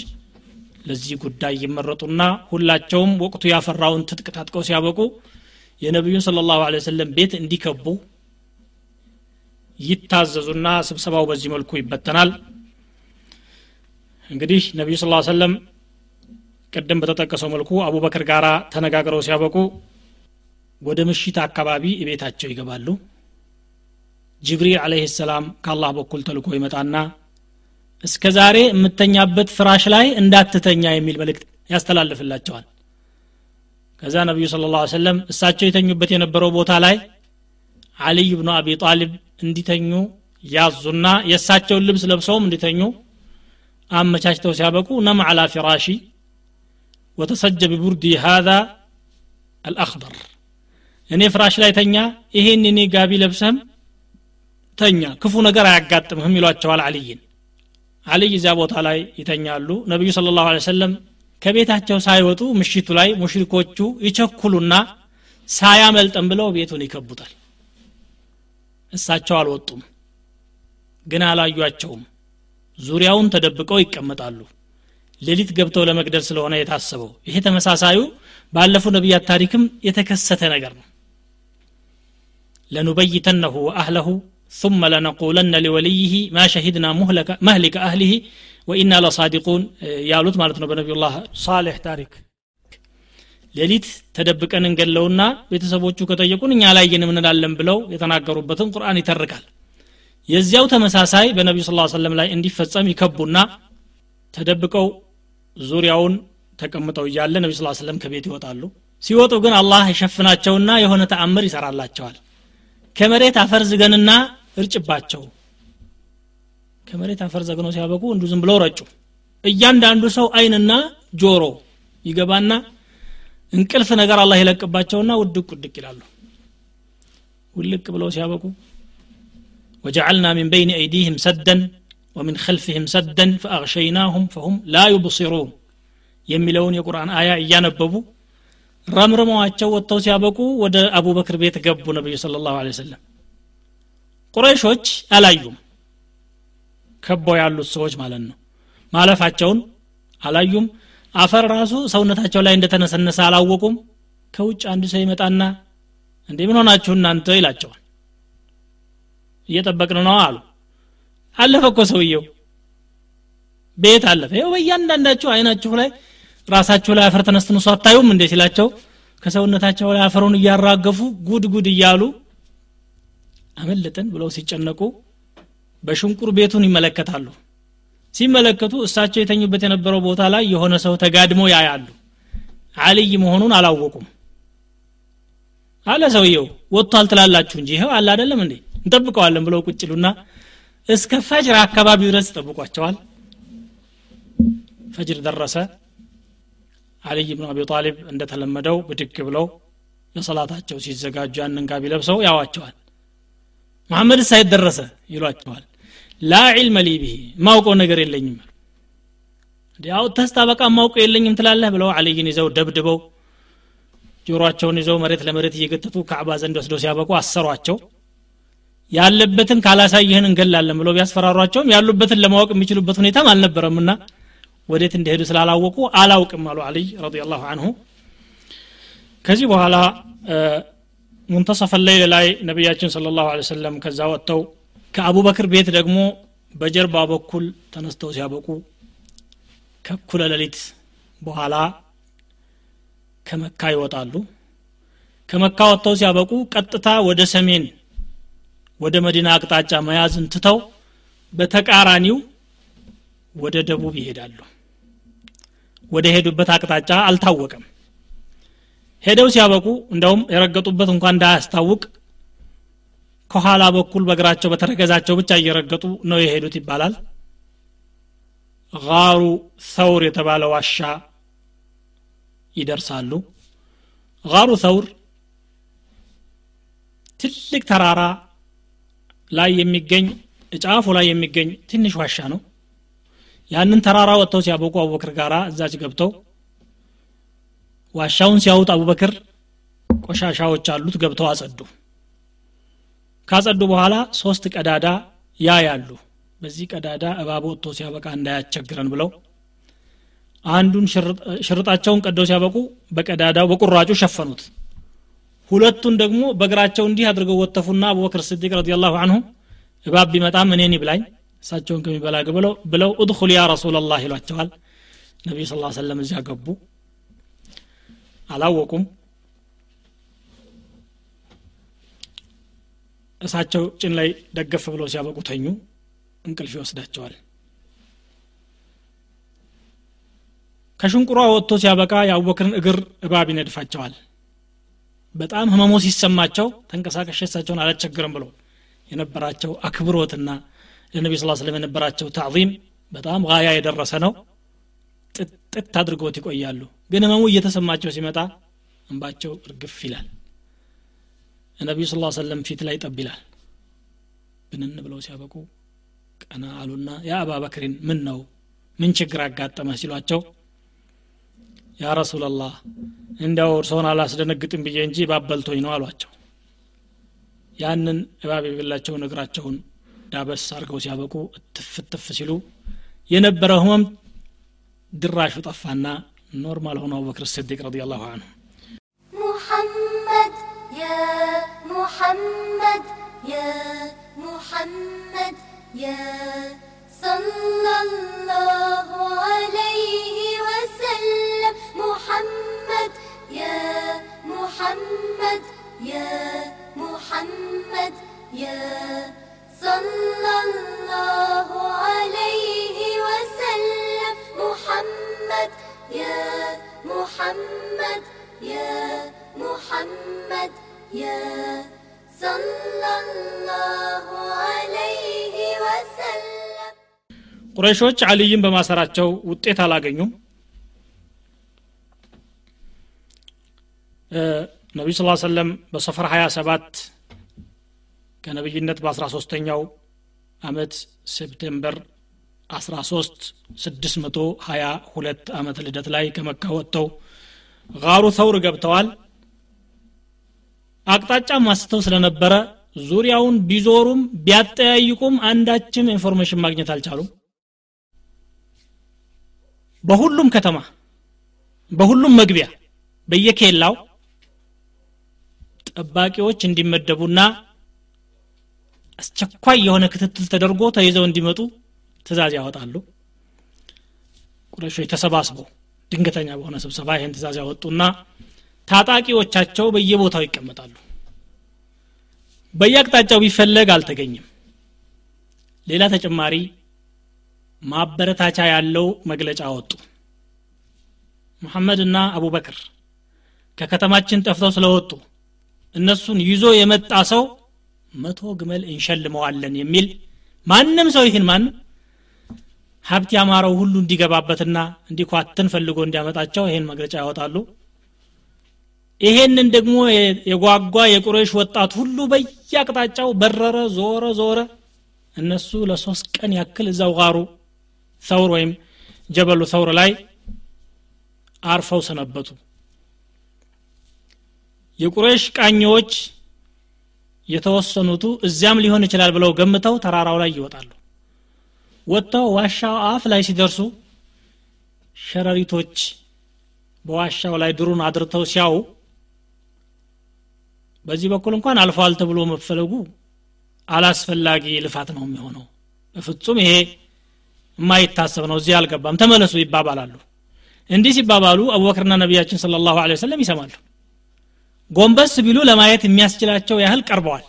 ለዚህ ጉዳይ ይመረጡና ሁላቸውም ወቅቱ ያፈራውን ትጥቅ ታጥቀው ሲያበቁ የነቢዩን ስለ ላሁ ወሰለም ቤት እንዲከቡ ይታዘዙና ስብሰባው በዚህ መልኩ ይበተናል። እንግዲህ ነቢዩ ስ ሰለም ቅድም በተጠቀሰው መልኩ አቡበክር ጋር ተነጋግረው ሲያበቁ ወደ ምሽት አካባቢ ቤታቸው ይገባሉ። ጅብሪል አለህ ሰላም ከአላህ በኩል ተልኮ ይመጣና እስከ ዛሬ የምተኛበት ፍራሽ ላይ እንዳትተኛ የሚል መልእክት ያስተላልፍላቸዋል። ከዛ ነቢዩ ስለ ላ ሰለም እሳቸው የተኙበት የነበረው ቦታ ላይ አልይ ብኑ አቢ ጣሊብ እንዲተኙ ያዙና የእሳቸውን ልብስ ለብሰውም እንዲተኙ አመቻችተው ሲያበቁ ነም አላ ፊራሺ ወተሰጀ ቢቡርዲ ሃذا አልአክበር እኔ ፍራሽ ላይ ተኛ ይሄን እኔ ጋቢ ለብሰህም ተኛ ክፉ ነገር አያጋጥምህም ይሏቸዋል አልይን። አልይ እዚያ ቦታ ላይ ይተኛሉ። ነቢዩ ስለ ላሁ ሰለም ከቤታቸው ሳይወጡ ምሽቱ ላይ ሙሽሪኮቹ ይቸኩሉና ሳያመልጠን ብለው ቤቱን ይከቡታል። እሳቸው አልወጡም ግን አላዩቸውም ዙሪያውን ተደብቀው ይቀመጣሉ። ሌሊት ገብተው ለመግደል ስለሆነ የታሰበው ይሄ ተመሳሳዩ ባለፉ ነቢያት ታሪክም የተከሰተ ነገር ነው ለኑበይተነሁ ወአህለሁ ثم لنقولن لوليه ما شهدنا مهلك مهلك أهله وإنا لصادقون ያሉት ማለት ነው በነቢዩላህ ሳሌሕ ታሪክ ሌሊት ተደብቀን እንገለውና ቤተሰቦቹ ከጠየቁን እኛ ላየንም እንላለን ብለው የተናገሩበትን ቁርአን ይተርካል የዚያው ተመሳሳይ በነቢዩ ስ ሰለም ላይ እንዲፈጸም ይከቡና ተደብቀው ዙሪያውን ተቀምጠው እያለ ነቢ ስ ሰለም ከቤት ይወጣሉ ሲወጡ ግን አላህ ይሸፍናቸውና የሆነ ተአምር ይሰራላቸዋል ከመሬት አፈር ዝገንና እርጭባቸው። ከመሬት አፈር ዘግነው ሲያበቁ እንዱ ዝም ብለው ረጩ። እያንዳንዱ ሰው አይንና ጆሮ ይገባና እንቅልፍ ነገር አላህ ይለቅባቸውና ውድቅ ውድቅ ይላሉ። ውልቅ ብለው ሲያበቁ وجعلنا من بين أيديهم سدا ومن خلفهم سدا فأغشيناهم فهم لا يبصرون የሚለውን የቁርአን አያ እያነበቡ ረምርመዋቸው ወጥተው ሲያበቁ ወደ አቡበክር ቤት ገቡ ነቢዩ صلى الله عليه وسلم ቁረይሾች አላዩም። ከበው ያሉት ሰዎች ማለት ነው። ማለፋቸውን አላዩም። አፈር ራሱ ሰውነታቸው ላይ እንደተነሰነሰ አላወቁም። ከውጭ አንድ ሰው ይመጣና እንዴ ምን ሆናችሁ እናንተ ይላቸዋል። እየጠበቅን ነው አሉ። አለፈ እኮ ሰውየው። ቤት አለፈ። ይኸው በእያንዳንዳችሁ አይናችሁ ላይ ራሳችሁ ላይ አፈር ተነስትንሱ አታዩም እንዴ ሲላቸው ከሰውነታቸው ላይ አፈሩን እያራገፉ ጉድ ጉድ እያሉ አመለጠን ብለው ሲጨነቁ በሽንቁር ቤቱን ይመለከታሉ። ሲመለከቱ እሳቸው የተኙበት የነበረው ቦታ ላይ የሆነ ሰው ተጋድሞ ያያሉ። አልይ መሆኑን አላወቁም። አለ ሰውየው ወጥቷል ትላላችሁ እንጂ ይኸው አለ አይደለም እንዴ? እንጠብቀዋለን ብለው ቁጭሉና እስከ ፈጅር አካባቢ ድረስ ይጠብቋቸዋል። ፈጅር ደረሰ አልይ ብኑ አቢ ጣሊብ እንደተለመደው ብድግ ብለው ለሰላታቸው ሲዘጋጁ ያንን ጋቢ ለብሰው ያዋቸዋል። መሐመድ የት ደረሰ ይሏቸዋል። لا علم لي به ማውቀው ነገር የለኝም ያው ተስታ በቃ ማውቀው የለኝም ትላለህ ብለው አልይን ይዘው ደብድበው ጆሮአቸውን ይዘው መሬት ለመሬት እየገተቱ ካዕባ ዘንድ ወስደው ሲያበቁ አሰሯቸው። ያለበትን ካላሳይህን እንገላለን ብለው ቢያስፈራሯቸውም ያሉበትን ለማወቅ የሚችሉበት ሁኔታም አልነበረምና ወዴት እንደሄዱ ስላላወቁ አላውቅም አሉ አልይ ረዲየላሁ አንሁ። ከዚህ በኋላ ሙንተሰፈ ሌይል ላይ ነቢያችን ስለ ላሁ ሰለም ከዛ ወጥተው ከአቡበክር ቤት ደግሞ በጀርባ በኩል ተነስተው ሲያበቁ ከኩለ ሌሊት በኋላ ከመካ ይወጣሉ። ከመካ ወጥተው ሲያበቁ ቀጥታ ወደ ሰሜን ወደ መዲና አቅጣጫ መያዝን ትተው በተቃራኒው ወደ ደቡብ ይሄዳሉ ወደ ሄዱበት አቅጣጫ አልታወቀም። ሄደው ሲያበቁ እንደውም የረገጡበት እንኳን እንዳያስታውቅ ከኋላ በኩል በእግራቸው በተረገዛቸው ብቻ እየረገጡ ነው የሄዱት ይባላል። ጋሩ ሰውር የተባለ ዋሻ ይደርሳሉ። ጋሩ ሰውር ትልቅ ተራራ ላይ የሚገኝ ጫፉ ላይ የሚገኝ ትንሽ ዋሻ ነው ያንን ተራራ ወጥተው ሲያበቁ አቡበክር ጋር እዛች ገብተው ዋሻውን ሲያውጥ አቡበክር ቆሻሻዎች አሉት ገብተው አጸዱ። ካጸዱ በኋላ ሶስት ቀዳዳ ያ ያሉ በዚህ ቀዳዳ እባብ ወጥቶ ሲያበቃ እንዳያስቸግረን ብለው አንዱን ሽርጣቸውን ቀደው ሲያበቁ በቀዳዳው በቁራጩ ሸፈኑት። ሁለቱን ደግሞ በእግራቸው እንዲህ አድርገው ወተፉና አቡበክር ስዲቅ ረዲየላሁ አንሁ እባብ ቢመጣም እኔን ይብላኝ እሳቸውን ከሚበላ ብለው ብለው እድኹል ያ ረሱላላህ ይሏቸዋል። ነቢዩ ስ ሰለም እዚያ ገቡ። አላወቁም። እሳቸው ጭን ላይ ደገፍ ብለው ሲያበቁ ተኙ። እንቅልፍ ይወስዳቸዋል። ከሽንቁሯ ወጥቶ ሲያበቃ የአቡበክርን እግር እባብ ይነድፋቸዋል። በጣም ህመሞ ሲሰማቸው ተንቀሳቀሽ እሳቸውን አላስቸግርም ብለው የነበራቸው አክብሮትና ለነቢ ስ ስለም የነበራቸው ታዕዚም በጣም ጋያ የደረሰ ነው። ጥጥት አድርገውት ይቆያሉ። ግን ህመሙ እየተሰማቸው ሲመጣ እንባቸው እርግፍ ይላል። ነቢዩ ስ ሰለም ፊት ላይ ጠብ ይላል። ብንን ብለው ሲያበቁ ቀና አሉና يا أبا بكر ምን ነው? ምን ችግር አጋጠመ? ሲሏቸው يا رسول الله እንዲያው እርስዎን አላስደነግጥም ብዬ እንጂ እባብ በልቶኝ ነው አሏቸው። ያንን እባብ የበላቸውን እግራቸውን ዳበስ አድርገው ሲያበቁ እትፍ እትፍ ሲሉ የነበረው ህመም ድራሹ ጠፋና ኖርማል ሆኖ አቡበክር ስዲቅ ረዲ ላሁ አንሁ محمد يا محمد يا محمد يا صلى الله ቁረይሾች አልይን በማሰራቸው ውጤት አላገኙም። ነቢዩ صلى الله عليه وسلم በሰፈር 27 ከነቢይነት በ13ተኛው አመት September 13 622 ዓመት ልደት ላይ ከመካ ወጥተው ጋሩ ተውር ገብተዋል። አቅጣጫ ማስተው ስለነበረ ዙሪያውን ቢዞሩም ቢያጠያይቁም አንዳችም information ማግኘት አልቻሉም በሁሉም ከተማ በሁሉም መግቢያ በየኬላው ጠባቂዎች እንዲመደቡና አስቸኳይ የሆነ ክትትል ተደርጎ ተይዘው እንዲመጡ ትእዛዝ ያወጣሉ። ቁረሾች ተሰባስበው ድንገተኛ በሆነ ስብሰባ ይህን ትእዛዝ ያወጡና ታጣቂዎቻቸው በየቦታው ይቀመጣሉ። በየአቅጣጫው ቢፈለግ አልተገኘም። ሌላ ተጨማሪ ማበረታቻ ያለው መግለጫ አወጡ መሐመድና አቡበክር ከከተማችን ጠፍተው ስለወጡ እነሱን ይዞ የመጣ ሰው መቶ ግመል እንሸልመዋለን የሚል ማንም ሰው ይህን ማንም ሀብት ያማረው ሁሉ እንዲገባበትና እንዲኳትን ፈልጎ እንዲያመጣቸው ይህን መግለጫ ያወጣሉ። ይሄንን ደግሞ የጓጓ የቁረይሽ ወጣት ሁሉ በየአቅጣጫው በረረ ዞረ ዞረ። እነሱ ለሶስት ቀን ያክል እዛው ጋሩ ሰውር ወይም ጀበሉ ሰውር ላይ አርፈው ሰነበቱ። የቁረይሽ ቃኞች የተወሰኑቱ እዚያም ሊሆን ይችላል ብለው ገምተው ተራራው ላይ ይወጣሉ። ወጥተው ዋሻው አፍ ላይ ሲደርሱ ሸረሪቶች በዋሻው ላይ ድሩን አድርተው ሲያው በዚህ በኩል እንኳን አልፏል ተብሎ መፈለጉ አላስፈላጊ ልፋት ነው የሚሆነው። በፍጹም ይሄ የማይታሰብ ነው። እዚህ አልገባም። ተመለሱ ይባባላሉ። እንዲህ ሲባባሉ አቡበክርና ነቢያችን ስለ ላሁ ወሰለም ይሰማሉ። ጎንበስ ቢሉ ለማየት የሚያስችላቸው ያህል ቀርበዋል።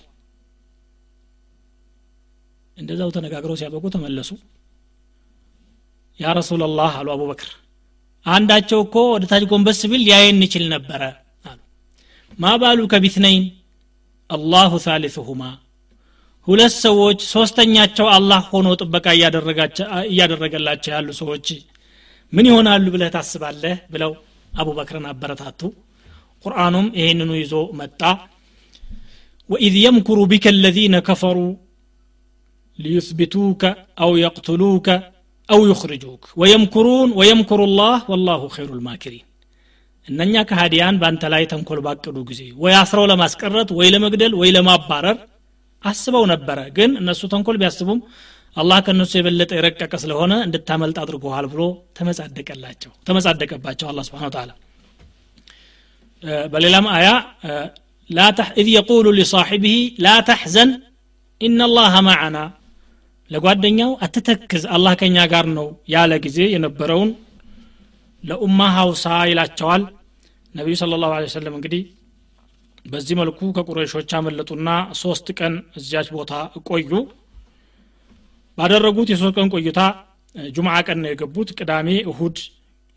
እንደዛው ተነጋግረው ሲያበቁ ተመለሱ። ያ ረሱላላህ አሉ አቡበክር አንዳቸው እኮ ወደ ታች ጎንበስ ቢል ሊያየን እንችል ነበረ አሉ። ማ ባሉ ከቢትነይን? አላሁ ሳሊሱሁማ ሁለት ሰዎች ሶስተኛቸው አላህ ሆኖ ጥበቃ እያደረገላቸው ያሉ ሰዎች ምን ይሆናሉ ብለህ ታስባለህ? ብለው አቡበክርን አበረታቱ። ቁርአኑም ይህንኑ ይዞ መጣ። ወኢዝ የምኩሩ ቢከ አለዚነ ከፈሩ ሊዩስቢቱከ አው የቅትሉከ አው ዩክርጁክ ወየምኩሩን ወየምኩሩ ላህ ወላሁ ኸይሩ ልማኪሪን እነኛ ከሃዲያን በአንተ ላይ ተንኮል ባቅዱ ጊዜ ወይ አስረው ለማስቀረት ወይ ለመግደል ወይ ለማባረር አስበው ነበረ። ግን እነሱ ተንኮል ቢያስቡም አላህ ከእነሱ የበለጠ የረቀቀ ስለሆነ እንድታመልጥ አድርጎሃል ብሎ ተመጻደቀላቸው ተመጻደቀባቸው አላ ስብን ተላ በሌላም አያ إذ يقول لصاحبه لا تحزن إن الله معنا ለጓደኛው አትተክዝ አላህ ከኛ ጋር ነው ያለ ጊዜ የነበረውን ለኡማ ሀውሳ ይላቸዋል። ነቢዩ صلى الله عليه وسلم እንግዲህ በዚህ መልኩ ከቁረይሾች አመለጡና ሶስት ቀን እዚያች ቦታ ቆዩ። ባደረጉት የሶስት ቀን ቆይታ ጁምዓ ቀን ነው የገቡት። ቅዳሜ እሁድ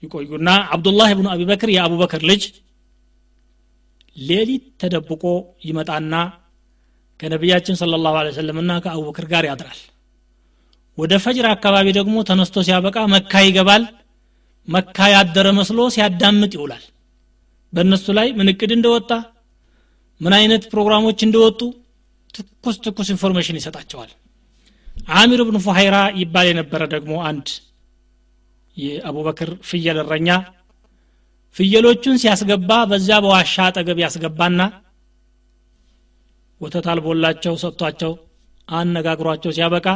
ይቆዩና አብዱላህ ብኑ አቢበክር የአቡበክር ልጅ ሌሊት ተደብቆ ይመጣና ከነቢያችን صلى الله وسلم ና ከአቡበክር ጋር ያድራል። ወደ ፈጅር አካባቢ ደግሞ ተነስቶ ሲያበቃ መካ ይገባል። መካ ያደረ መስሎ ሲያዳምጥ ይውላል። በእነሱ ላይ ምን እቅድ እንደወጣ ምን አይነት ፕሮግራሞች እንደወጡ ትኩስ ትኩስ information ይሰጣቸዋል። አሚር ብኑ ፉሀይራ ይባል የነበረ ደግሞ አንድ የአቡበክር ፍየል እረኛ ፍየሎቹን ሲያስገባ በዚያ በዋሻ አጠገብ ያስገባና ወተት አልቦላቸው ሰጥቷቸው አነጋግሯቸው ሲያበቃ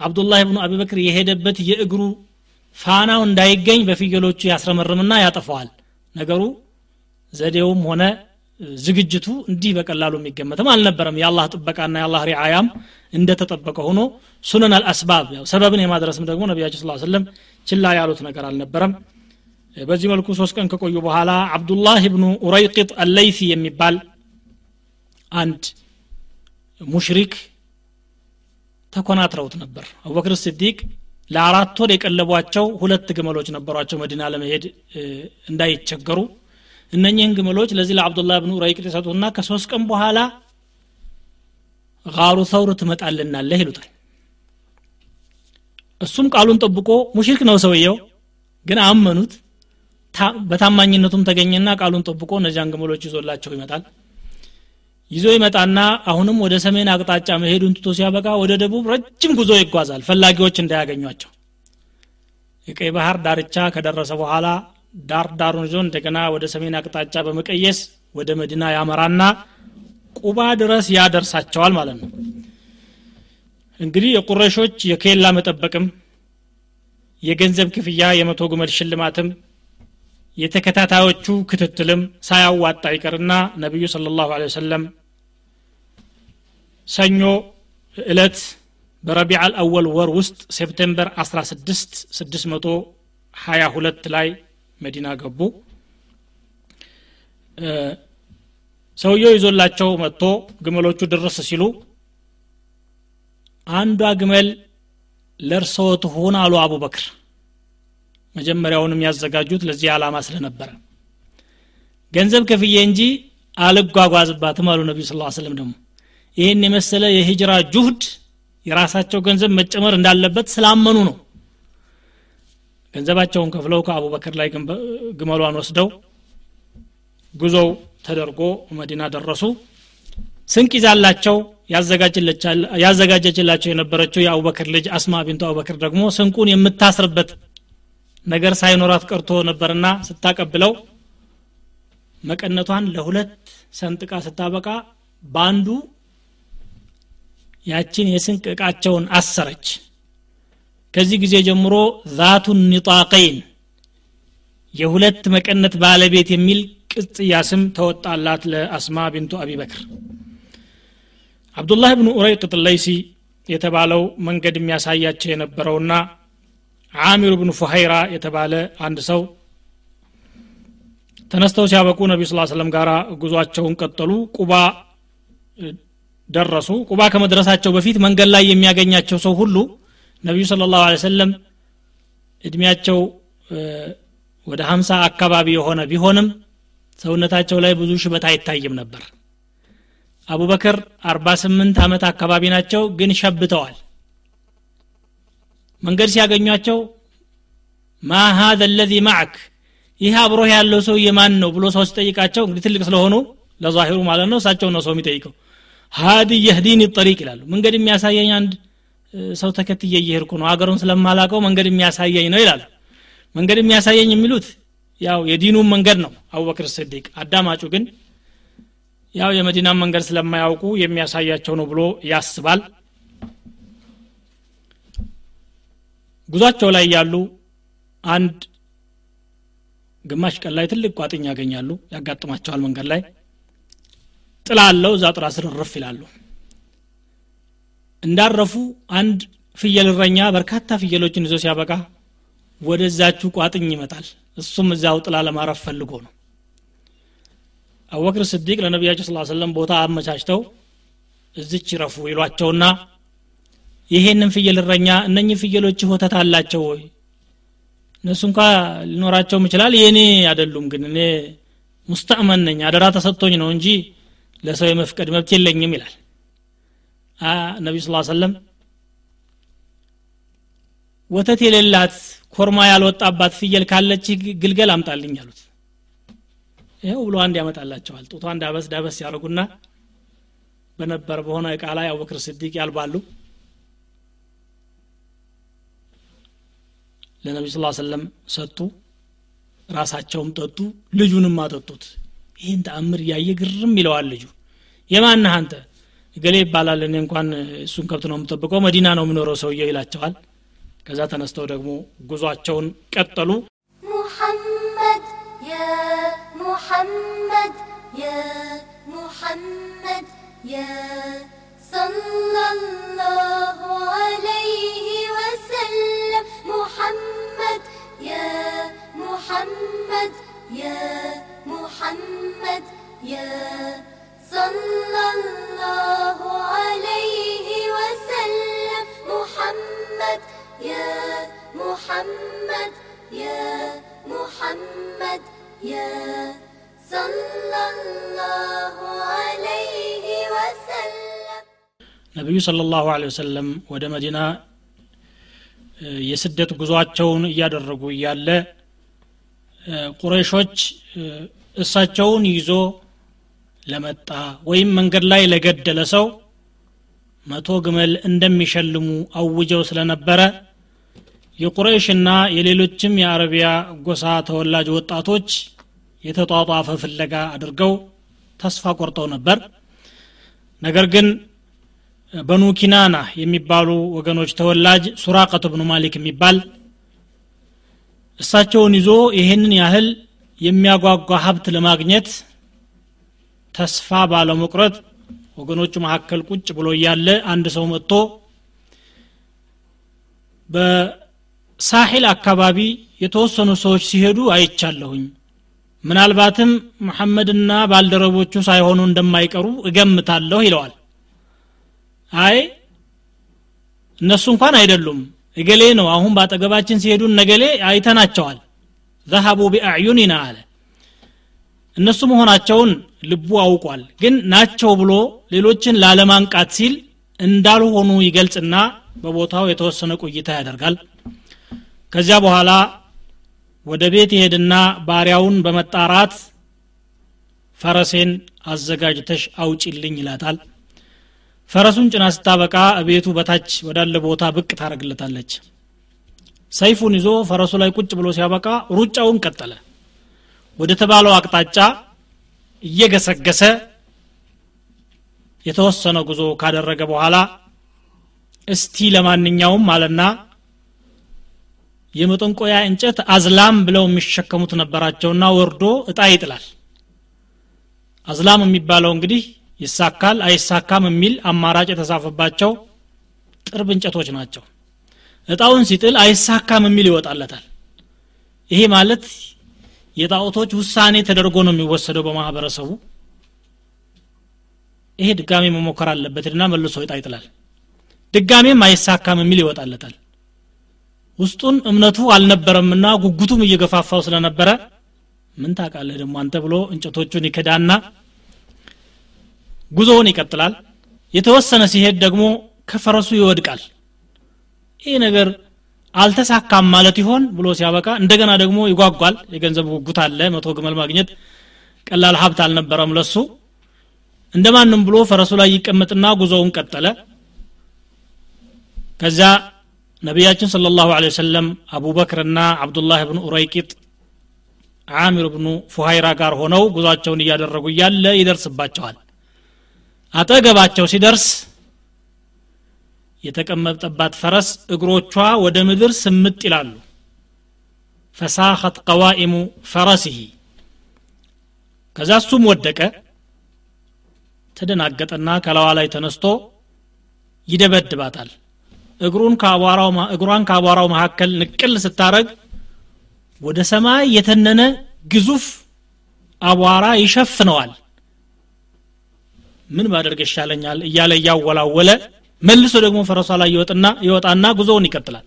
አብዱላህ ብኑ አቢበክር የሄደበት የእግሩ ፋናው እንዳይገኝ በፍየሎቹ ያስረመርምና ያጠፈዋል ነገሩ ዘዴውም ሆነ ዝግጅቱ እንዲህ በቀላሉ የሚገመትም አልነበረም። የአላህ ጥበቃና የአላህ ሪዓያም እንደተጠበቀ ሆኖ ሱነን አልአስባብ ያው ሰበብን የማድረስም ደግሞ ነቢያችን ስ ስለም ችላ ያሉት ነገር አልነበረም። በዚህ መልኩ ሶስት ቀን ከቆዩ በኋላ አብዱላህ ብኑ ኡረይቅጥ አለይሲ የሚባል አንድ ሙሽሪክ ተኮናትረውት ነበር። አቡበክር ስዲቅ ለአራት ወር የቀለቧቸው ሁለት ግመሎች ነበሯቸው መዲና ለመሄድ እንዳይቸገሩ እነኚህን ግመሎች ለዚህ ለአብዱላህ ብኑ ረይቅጥ የሰጡና ከሶስት ቀን በኋላ ጋሩ ሰውር ትመጣልናለህ ይሉታል። እሱም ቃሉን ጠብቆ ሙሽሪክ ነው ሰውየው ግን አመኑት። በታማኝነቱም ተገኘና ቃሉን ጠብቆ እነዚያን ግመሎች ይዞላቸው ይመጣል። ይዞ ይመጣና አሁንም ወደ ሰሜን አቅጣጫ መሄዱን ትቶ ሲያበቃ ወደ ደቡብ ረጅም ጉዞ ይጓዛል ፈላጊዎች እንዳያገኟቸው። የቀይ ባህር ዳርቻ ከደረሰ በኋላ ዳር ዳሩን ይዞ እንደገና ወደ ሰሜን አቅጣጫ በመቀየስ ወደ መዲና ያመራና ቁባ ድረስ ያደርሳቸዋል ማለት ነው። እንግዲህ የቁረሾች የኬላ መጠበቅም የገንዘብ ክፍያ የመቶ ግመል ሽልማትም የተከታታዮቹ ክትትልም ሳያዋጣ ይቀርና ነቢዩ صلى الله وسلم ሰኞ እለት በረቢዕ አልአወል ወር ውስጥ September 16 622 ላይ መዲና ገቡ። ሰውየው ይዞላቸው መጥቶ ግመሎቹ ድርስ ሲሉ አንዷ ግመል ለእርስዎ ትሆን አሉ አቡበክር። መጀመሪያውንም ያዘጋጁት ለዚህ ዓላማ ስለነበረ። ገንዘብ ከፍዬ እንጂ አልጓጓዝባትም አሉ ነቢዩ ስ ስለም ደግሞ። ይህን የመሰለ የሂጅራ ጁህድ የራሳቸው ገንዘብ መጨመር እንዳለበት ስላመኑ ነው ገንዘባቸውን ከፍለው ከአቡበክር ላይ ግመሏን ወስደው ጉዞው ተደርጎ መዲና ደረሱ። ስንቅ ይዛላቸው ያዘጋጀችላቸው የነበረችው የአቡበክር ልጅ አስማ ቢንቱ አቡበክር ደግሞ ስንቁን የምታስርበት ነገር ሳይኖራት ቀርቶ ነበርና ስታቀብለው መቀነቷን ለሁለት ሰንጥቃ ስታበቃ በአንዱ ያችን የስንቅ እቃቸውን አሰረች ከዚህ ጊዜ ጀምሮ ዛቱ ኒጣቀይን የሁለት መቀነት ባለቤት የሚል ቅጽያ ስም ተወጣላት ለአስማ ቢንቱ አቢበክር አብዱላህ ብኑ ኡረይቅጥ ለይሲ የተባለው መንገድ የሚያሳያቸው የነበረውና አሚር ብኑ ፉሀይራ የተባለ አንድ ሰው ተነስተው ሲያበቁ ነቢዩ ስ ሰለም ጋር ጉዟቸውን ቀጠሉ። ቁባ ደረሱ። ቁባ ከመድረሳቸው በፊት መንገድ ላይ የሚያገኛቸው ሰው ሁሉ ነቢዩ ስለ ላሁ ሰለም እድሜያቸው ወደ ሀምሳ አካባቢ የሆነ ቢሆንም ሰውነታቸው ላይ ብዙ ሽበት አይታይም ነበር። አቡበክር አርባ ስምንት ዓመት አካባቢ ናቸው ግን ሸብተዋል። መንገድ ሲያገኟቸው ማ ሀዘ ለዚ ማዕክ? ይህ አብሮህ ያለው ሰው የማን ነው? ብሎ ሰው ሲጠይቃቸው እንግዲህ ትልቅ ስለሆኑ ለዛሂሩ ማለት ነው እሳቸው ነው ሰው የሚጠይቀው። ሀዲ የህዲን ጠሪቅ ይላሉ. መንገድ የሚያሳየኝ አንድ ሰው ተከትዬ እየሄድኩ ነው። ሀገሩን ስለማላቀው መንገድ የሚያሳየኝ ነው ይላሉ መንገድ የሚያሳየኝ የሚሉት ያው የዲኑን መንገድ ነው። አቡበክር ስዲቅ አዳማጩ ግን ያው የመዲናን መንገድ ስለማያውቁ የሚያሳያቸው ነው ብሎ ያስባል። ጉዟቸው ላይ ያሉ አንድ ግማሽ ቀን ላይ ትልቅ ቋጥኝ ያገኛሉ። ያጋጥማቸዋል መንገድ ላይ። ጥላ አለው እዛ ጥላ ስር እርፍ ይላሉ እንዳረፉ አንድ ፍየል እረኛ በርካታ ፍየሎችን ይዞ ሲያበቃ ወደዛችሁ ቋጥኝ ይመጣል። እሱም እዚያው ጥላ ለማረፍ ፈልጎ ነው። አቡበክር ስዲቅ ለነቢያቸው ስ ሰለም ቦታ አመቻችተው እዚች ይረፉ ይሏቸውና ይሄንን ፍየል እረኛ እነኚህ ፍየሎች ወተት አላቸው ወይ? እነሱ እንኳ ሊኖራቸውም ይችላል። የእኔ አይደሉም ግን እኔ ሙስተእመን ነኝ። አደራ ተሰጥቶኝ ነው እንጂ ለሰው የመፍቀድ መብት የለኝም ይላል ነቢዩ ስ ሰለም ወተት የሌላት ኮርማ ያልወጣባት ፍየል ካለች ግልገል አምጣልኝ አሉት። ይኸው ብሎ አንድ ያመጣላቸዋል። ጡቷ እንዳበስ ዳበስ ያደርጉና በነበር በሆነ እቃ ላይ አቡበክር ስዲቅ ያልባሉ። ለነቢ ስ ሰለም ሰጡ ራሳቸውም ጠጡ ልጁንም አጠጡት። ይህን ተአምር እያየ ግርም ይለዋል ልጁ። የማንህ አንተ እገሌ ይባላል እኔ እንኳን እሱን ከብት ነው የምጠብቀው መዲና ነው የምኖረው ሰውየው ይላቸዋል። ከዛ ተነስተው ደግሞ ጉዟቸውን ቀጠሉ። ሙሐመድ ያ ሙሐመድ ያ ሙሐመድ ያ ሰለላሁ ዐለይሂ ወሰለም። ሙሐመድ ያ ሙሐመድ ያ ሙሐመድ ያ صلى الله عليه وسلم. محمد يا محمد يا محمد يا صلى الله عليه وسلم. نبي صلى الله عليه وسلم ودم مدينة የስደት ጉዟቸውን እያደረጉ እያለ ቁረሾች እሳቸውን ይዞ ለመጣ ወይም መንገድ ላይ ለገደለ ሰው መቶ ግመል እንደሚሸልሙ አውጀው ስለነበረ የቁረይሽና የሌሎችም የአረቢያ ጎሳ ተወላጅ ወጣቶች የተጧጧፈ ፍለጋ አድርገው ተስፋ ቆርጠው ነበር። ነገር ግን በኑ ኪናና የሚባሉ ወገኖች ተወላጅ ሱራቀት ብኑ ማሊክ የሚባል እሳቸውን ይዞ ይህንን ያህል የሚያጓጓ ሀብት ለማግኘት ተስፋ ባለመቁረጥ ወገኖቹ መካከል ቁጭ ብሎ እያለ አንድ ሰው መጥቶ በሳሒል አካባቢ የተወሰኑ ሰዎች ሲሄዱ አይቻለሁኝ። ምናልባትም መሐመድና ባልደረቦቹ ሳይሆኑ እንደማይቀሩ እገምታለሁ ይለዋል። አይ እነሱ እንኳን አይደሉም። እገሌ ነው አሁን በአጠገባችን ሲሄዱ ነገሌ አይተናቸዋል። ዘሀቡ ቢአዕዩኒና አለ። እነሱ መሆናቸውን ልቡ አውቋል። ግን ናቸው ብሎ ሌሎችን ላለማንቃት ሲል እንዳልሆኑ ይገልጽና በቦታው የተወሰነ ቆይታ ያደርጋል። ከዚያ በኋላ ወደ ቤት ይሄድና ባሪያውን በመጣራት ፈረሴን አዘጋጅተሽ አውጪልኝ ይላታል። ፈረሱን ጭና ስታበቃ ቤቱ በታች ወዳለ ቦታ ብቅ ታደረግለታለች ሰይፉን ይዞ ፈረሱ ላይ ቁጭ ብሎ ሲያበቃ ሩጫውን ቀጠለ። ወደ ተባለው አቅጣጫ እየገሰገሰ የተወሰነ ጉዞ ካደረገ በኋላ እስቲ ለማንኛውም አለና የመጠንቆያ እንጨት አዝላም ብለው የሚሸከሙት ነበራቸውና ወርዶ እጣ ይጥላል። አዝላም የሚባለው እንግዲህ ይሳካል አይሳካም የሚል አማራጭ የተጻፈባቸው ጥርብ እንጨቶች ናቸው። እጣውን ሲጥል አይሳካም የሚል ይወጣለታል። ይሄ ማለት የጣዖቶች ውሳኔ ተደርጎ ነው የሚወሰደው በማህበረሰቡ። ይሄ ድጋሜ መሞከር አለበትና መልሶ እጣ ይጥላል ድጋሜም አይሳካም የሚል ይወጣለታል። ውስጡን እምነቱ አልነበረምና ጉጉቱም እየገፋፋው ስለነበረ ምን ታውቃለህ ደግሞ አንተ ብሎ እንጨቶቹን ይከዳና ጉዞውን ይቀጥላል። የተወሰነ ሲሄድ ደግሞ ከፈረሱ ይወድቃል። ይህ ነገር አልተሳካም ማለት ይሆን ብሎ ሲያበቃ እንደገና ደግሞ ይጓጓል። የገንዘብ ጉጉት አለ መቶ ግመል ማግኘት ቀላል ሀብት አልነበረም ለሱ። እንደማንም ብሎ ፈረሱ ላይ ይቀመጥና ጉዞውን ቀጠለ። ከዚያ ነቢያችን ስለ ላሁ ወሰለም አቡበክርና አብዱላህ ብኑ ኡረይቂጥ አሚር ብኑ ፉሃይራ ጋር ሆነው ጉዟቸውን እያደረጉ እያለ ይደርስባቸዋል። አጠገባቸው ሲደርስ የተቀመጠባት ፈረስ እግሮቿ ወደ ምድር ስምጥ ይላሉ። ፈሳኸት ቀዋኢሙ ፈረሲሂ ከዛ እሱም ወደቀ ተደናገጠና ከላዋ ላይ ተነስቶ ይደበድባታል። እግሩን እግሯን ከአቧራው መካከል ንቅል ስታረግ ወደ ሰማይ የተነነ ግዙፍ አቧራ ይሸፍነዋል። ምን ባደርግ ይሻለኛል እያለ እያወላወለ መልሶ ደግሞ ፈረሷ ላይ ይወጥና ይወጣና ጉዞውን ይቀጥላል።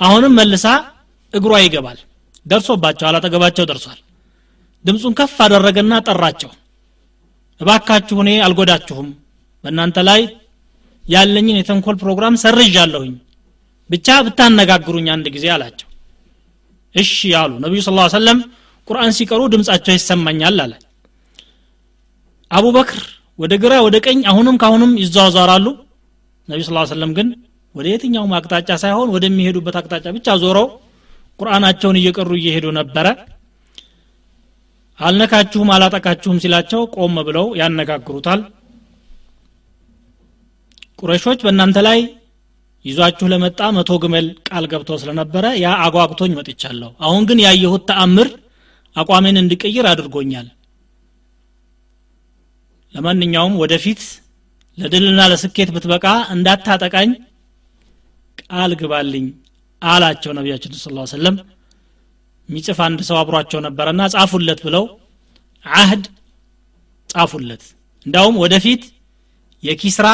አሁንም መልሳ እግሯ ይገባል። ደርሶባቸዋል አጠገባቸው ደርሷል። ድምፁን ከፍ አደረገና ጠራቸው። እባካችሁ እኔ አልጎዳችሁም። በእናንተ ላይ ያለኝን የተንኮል ፕሮግራም ሰርዣለሁኝ። ብቻ ብታነጋግሩኝ አንድ ጊዜ አላቸው። እሺ አሉ። ነቢዩ ስ ሰለም ቁርአን ሲቀሩ ድምፃቸው ይሰማኛል አለ። አቡበክር ወደ ግራ ወደ ቀኝ አሁንም ካሁንም ይዘዋዘራሉ ነቢ ስ ሰለም ግን ወደ የትኛውም አቅጣጫ ሳይሆን ወደሚሄዱበት አቅጣጫ ብቻ ዞረው ቁርአናቸውን እየቀሩ እየሄዱ ነበረ። አልነካችሁም አላጠቃችሁም ሲላቸው ቆም ብለው ያነጋግሩታል። ቁረሾች በእናንተ ላይ ይዟችሁ ለመጣ መቶ ግመል ቃል ገብቶ ስለነበረ ያ አጓጉቶኝ መጥቻለሁ አሁን ግን ያየሁት ተአምር አቋሜን እንድቀይር አድርጎኛል። ለማንኛውም ወደፊት ለድልና ለስኬት ብትበቃ እንዳታጠቃኝ ቃል ግባልኝ አላቸው ነቢያችን ስ ሰለም ሚጽፍ አንድ ሰው አብሯቸው ነበረና ጻፉለት ብለው አህድ ጻፉለት። እንዳውም ወደፊት የኪስራ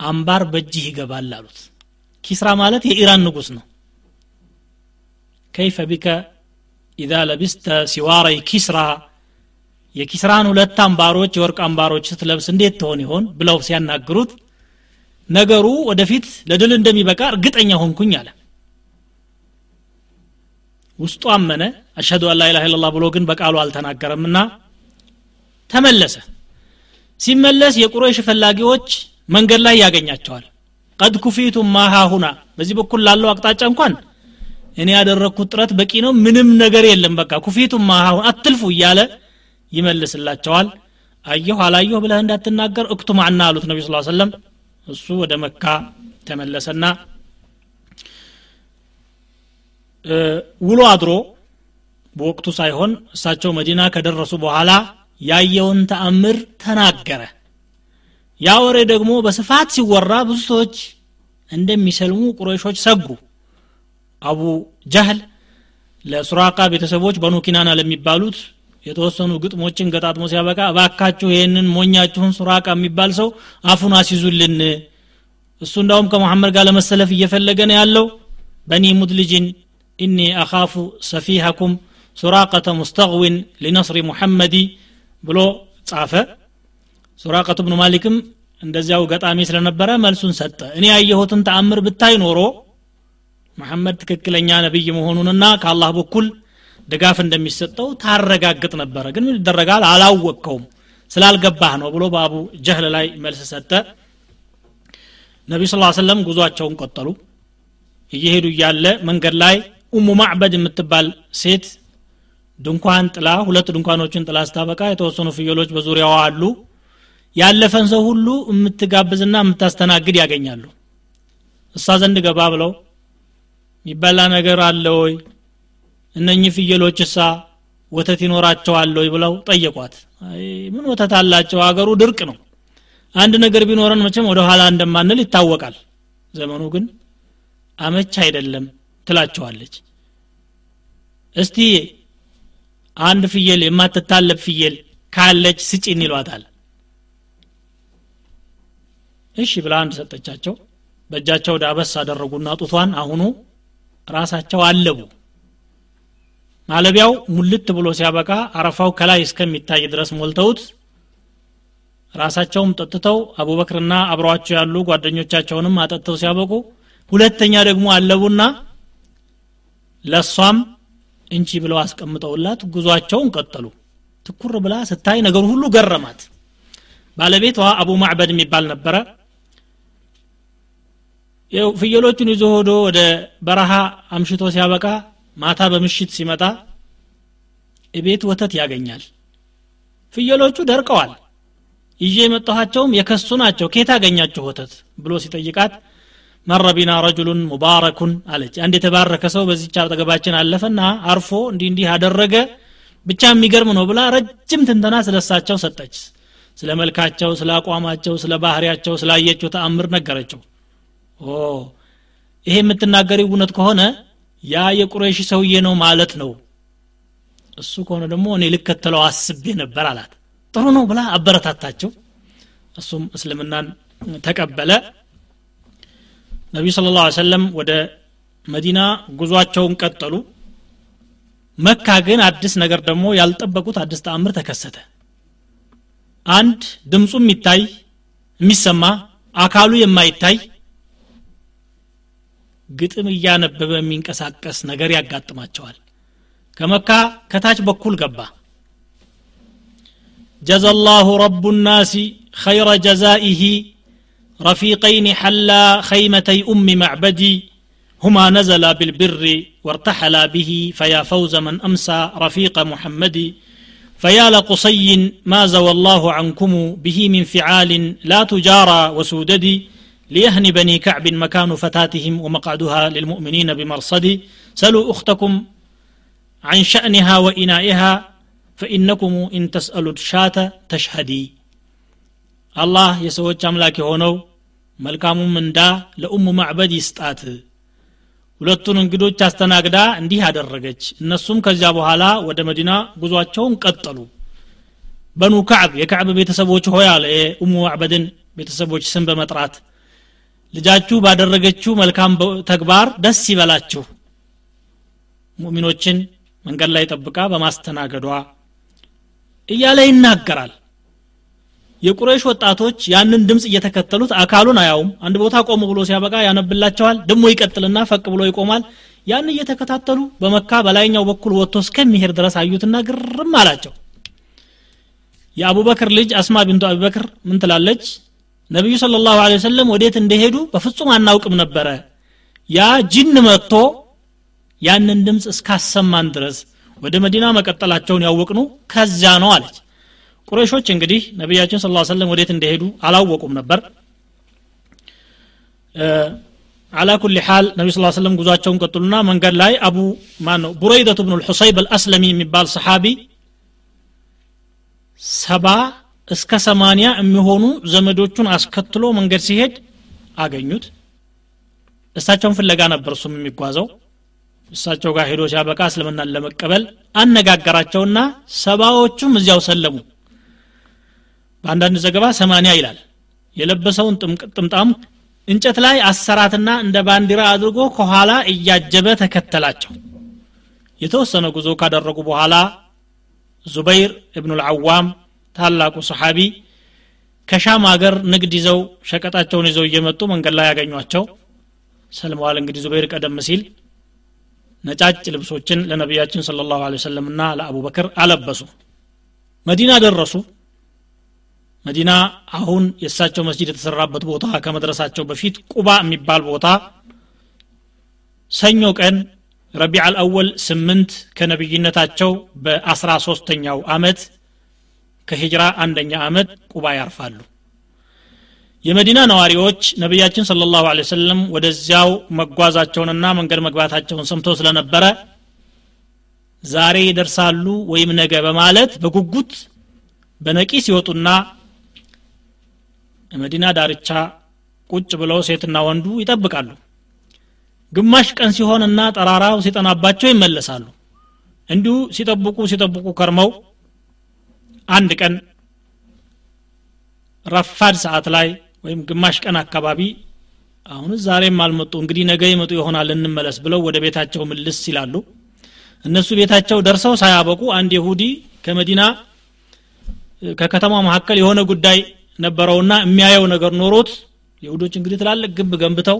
አምባር በእጅህ ይገባል አሉት። ኪስራ ማለት የኢራን ንጉስ ነው። ከይፈ ቢከ ኢዛ ለቢስተ ሲዋረይ ኪስራ የኪስራን ሁለት አምባሮች የወርቅ አምባሮች ስትለብስ እንዴት ትሆን ይሆን ብለው ሲያናግሩት ነገሩ ወደፊት ለድል እንደሚበቃ እርግጠኛ ሆንኩኝ አለ። ውስጡ አመነ። አሽሀዱ አን ላኢላሃ ኢለላህ ብሎ ግን በቃሉ አልተናገረምና ተመለሰ። ሲመለስ የቁረይሽ ፈላጊዎች መንገድ ላይ ያገኛቸዋል። ቀድ ኩፊቱም ማሃሁና በዚህ በኩል ላለው አቅጣጫ እንኳን እኔ ያደረግኩት ጥረት በቂ ነው ምንም ነገር የለም በቃ ኩፊቱም ማሃሁን አትልፉ እያለ ይመልስላቸዋል። አየሁ አላየሁ ብለህ እንዳትናገር እክቱ ማዕና አሉት ነቢ ስ ሰለም እሱ ወደ መካ ተመለሰና ውሎ አድሮ በወቅቱ ሳይሆን እሳቸው መዲና ከደረሱ በኋላ ያየውን ተአምር ተናገረ። ያ ወሬ ደግሞ በስፋት ሲወራ ብዙ ሰዎች እንደሚሰልሙ ቁረይሾች ሰጉ። አቡ ጃህል ለሱራቃ ቤተሰቦች በኑ ኪናና ለሚባሉት የተወሰኑ ግጥሞችን ገጣጥሞ ሲያበቃ እባካችሁ ይህንን ሞኛችሁን ሱራቃ የሚባል ሰው አፉን አስይዙልን። እሱ እንዳውም ከመሐመድ ጋር ለመሰለፍ እየፈለገ ነው ያለው። በኒ ሙድልጅን ኢኒ አኻፉ ሰፊሐኩም ሱራቀተ ሙስተግዊን ሊነስሪ ሙሐመዲ ብሎ ጻፈ። ሱራቀቱ ብኑ ማሊክም እንደዚያው ገጣሚ ስለነበረ መልሱን ሰጠ። እኔ ያየሁትን ተአምር ብታይ ኖሮ መሐመድ ትክክለኛ ነቢይ መሆኑንና ከአላህ በኩል ድጋፍ እንደሚሰጠው ታረጋግጥ ነበረ ግን ምን ይደረጋል? አላወቅከውም። ስላልገባህ ነው ብሎ በአቡ ጀህል ላይ መልስ ሰጠ። ነቢ ስ ሰለም ጉዟቸውን ቀጠሉ። እየሄዱ እያለ መንገድ ላይ ኡሙ ማዕበድ የምትባል ሴት ድንኳን ጥላ ሁለት ድንኳኖችን ጥላ ስታበቃ የተወሰኑ ፍየሎች በዙሪያዋ አሉ። ያለፈን ሰው ሁሉ የምትጋብዝና የምታስተናግድ ያገኛሉ። እሷ ዘንድ ገባ ብለው የሚበላ ነገር አለ ወይ እነኚህ ፍየሎች እሳ ወተት ይኖራቸዋል ብለው ጠየቋት። ምን ወተት አላቸው? አገሩ ድርቅ ነው። አንድ ነገር ቢኖረን መቼም ወደ ኋላ እንደማንል ይታወቃል። ዘመኑ ግን አመች አይደለም ትላቸዋለች። እስቲ አንድ ፍየል የማትታለብ ፍየል ካለች ስጪን ይሏታል። እሺ ብላ አንድ ሰጠቻቸው። በእጃቸው ዳበስ አደረጉና ጡቷን አሁኑ ራሳቸው አለቡ ማለቢያው ሙልት ብሎ ሲያበቃ አረፋው ከላይ እስከሚታይ ድረስ ሞልተውት ራሳቸውም ጠጥተው አቡበክርና አብረዋቸው ያሉ ጓደኞቻቸውንም አጠጥተው ሲያበቁ ሁለተኛ ደግሞ አለቡና ለሷም እንቺ ብለው አስቀምጠውላት ጉዟቸውን ቀጠሉ። ትኩር ብላ ስታይ ነገሩ ሁሉ ገረማት። ባለቤቷ አቡ ማዕበድ የሚባል ነበረ። ፍየሎቹን ይዞ ሆዶ ወደ በረሃ አምሽቶ ሲያበቃ ማታ በምሽት ሲመጣ እቤት ወተት ያገኛል። ፍየሎቹ ደርቀዋል። ይዤ የመጣኋቸውም የከሱ ናቸው። ኬት አገኛችሁ ወተት? ብሎ ሲጠይቃት መረ ቢና ረጁሉን ሙባረኩን አለች። አንድ የተባረከ ሰው በዚች አጠገባችን አለፈና አርፎ እንዲህ እንዲህ አደረገ። ብቻ የሚገርም ነው ብላ ረጅም ትንተና ስለሳቸው ሰጠች። ስለ መልካቸው ስለ አቋማቸው ስለ ባህሪያቸው ስላየችው ተአምር ነገረችው። ኦ! ይሄ የምትናገሪ እውነት ከሆነ ያ የቁረይሽ ሰውዬ ነው ማለት ነው። እሱ ከሆነ ደግሞ እኔ ልከተለው አስቤ ነበር አላት። ጥሩ ነው ብላ አበረታታቸው። እሱም እስልምናን ተቀበለ። ነቢዩ ስለ ላ ሰለም ወደ መዲና ጉዟቸውን ቀጠሉ። መካ ግን አዲስ ነገር ደግሞ ያልጠበቁት አዲስ ተአምር ተከሰተ። አንድ ድምፁ የሚታይ የሚሰማ አካሉ የማይታይ ግጥም እያነበበ የሚንቀሳቀስ ነገር ያጋጥማቸዋል ከመካ ከታች በኩል ገባ جزى الله رب الناس خير جزائه رفيقين حلا خيمتي أم معبدي هما نزلا بالبر وارتحلا به فيا فوز من أمسى رفيق محمد فيا لقصي ما زوى الله عنكم به من فعال لا تجارى وسودد ليهن بني كعب مكان فتاتهم ومقعدها للمؤمنين بمرصد سلوا أختكم عن شأنها وإنائها فإنكم إن تسألوا الشاة تشهدي الله يسوج أملاك هونو መልካሙም እንዳ ለኡሙ ማዕበድ ይስጣት ሁለቱን እንግዶች አስተናግዳ እንዲህ አደረገች እነሱም ከዚያ በኋላ ወደ መዲና ጉዟቸውን ቀጠሉ በኑ ከዕብ የከዕብ ቤተሰቦች ሆይ አለ የኡሙ ማዕበድን ቤተሰቦች ስም በመጥራት ልጃችሁ ባደረገችው መልካም ተግባር ደስ ይበላችሁ። ሙእሚኖችን መንገድ ላይ ጠብቃ በማስተናገዷ እያለ ይናገራል። የቁረይሽ ወጣቶች ያንን ድምፅ እየተከተሉት አካሉን አያውም። አንድ ቦታ ቆም ብሎ ሲያበቃ ያነብላቸዋል። ደሞ ይቀጥልና ፈቅ ብሎ ይቆማል። ያን እየተከታተሉ በመካ በላይኛው በኩል ወጥቶ እስከሚሄድ ድረስ አዩትና ግርም አላቸው። የአቡበክር ልጅ አስማ ቢንቱ አቡበክር ምን ትላለች ነቢዩ ስለ ላሁ ወሰለም ወዴት እንደሄዱ በፍጹም አናውቅም ነበረ። ያ ጅን መጥቶ ያንን ድምፅ እስካሰማን ድረስ ወደ መዲና መቀጠላቸውን ያወቅኑ ከዚያ ነው አለች። ቁረይሾች እንግዲህ ነቢያችን ስለ ሰለም ወዴት እንደሄዱ አላወቁም ነበር። አላ ኩል ሓል ነቢ ስ ሰለም ጉዟቸውን ቀጥሉና መንገድ ላይ አቡ ማን ነው ቡረይደቱ ብኑ ልሑሰይብ አልአስለሚ የሚባል ሰሓቢ ሰባ እስከ ሰማንያ የሚሆኑ ዘመዶቹን አስከትሎ መንገድ ሲሄድ አገኙት። እሳቸውን ፍለጋ ነበር እሱም የሚጓዘው። እሳቸው ጋር ሄዶ ሲያበቃ እስልምናን ለመቀበል አነጋገራቸውና ሰባዎቹም እዚያው ሰለሙ። በአንዳንድ ዘገባ ሰማንያ ይላል። የለበሰውን ጥምጣም እንጨት ላይ አሰራትና እንደ ባንዲራ አድርጎ ከኋላ እያጀበ ተከተላቸው። የተወሰነ ጉዞ ካደረጉ በኋላ ዙበይር እብኑ ልዓዋም ታላቁ ሰሓቢ ከሻም አገር ንግድ ይዘው ሸቀጣቸውን ይዘው እየመጡ መንገድ ላይ ያገኟቸው። ሰልመዋል እንግዲህ ዙበይር ቀደም ሲል ነጫጭ ልብሶችን ለነቢያችን ስለ ላሁ ወሰለም ና ለአቡበክር አለበሱ። መዲና ደረሱ። መዲና አሁን የእሳቸው መስጂድ የተሰራበት ቦታ ከመድረሳቸው በፊት ቁባ የሚባል ቦታ ሰኞ ቀን ረቢዕ አልአወል ስምንት ከነቢይነታቸው በአስራ ሶስተኛው አመት ከሂጅራ አንደኛ አመት ቁባ ያርፋሉ። የመዲና ነዋሪዎች ነቢያችን ስለ ላሁ ወሰለም ወደዚያው መጓዛቸውንና መንገድ መግባታቸውን ሰምተው ስለነበረ ዛሬ ይደርሳሉ ወይም ነገ በማለት በጉጉት በነቂስ ይወጡና መዲና ዳርቻ ቁጭ ብለው ሴትና ወንዱ ይጠብቃሉ። ግማሽ ቀን ሲሆንና ጠራራው ሲጠናባቸው ይመለሳሉ። እንዲሁ ሲጠብቁ ሲጠብቁ ከርመው አንድ ቀን ረፋድ ሰዓት ላይ ወይም ግማሽ ቀን አካባቢ አሁን ዛሬም አልመጡ እንግዲህ ነገ ይመጡ ይሆናል እንመለስ ብለው ወደ ቤታቸው ምልስ ይላሉ። እነሱ ቤታቸው ደርሰው ሳያበቁ አንድ ይሁዲ ከመዲና ከከተማ መካከል የሆነ ጉዳይ ነበረውና የሚያየው ነገር ኖሮት የሁዶች እንግዲህ ትላልቅ ግንብ ገንብተው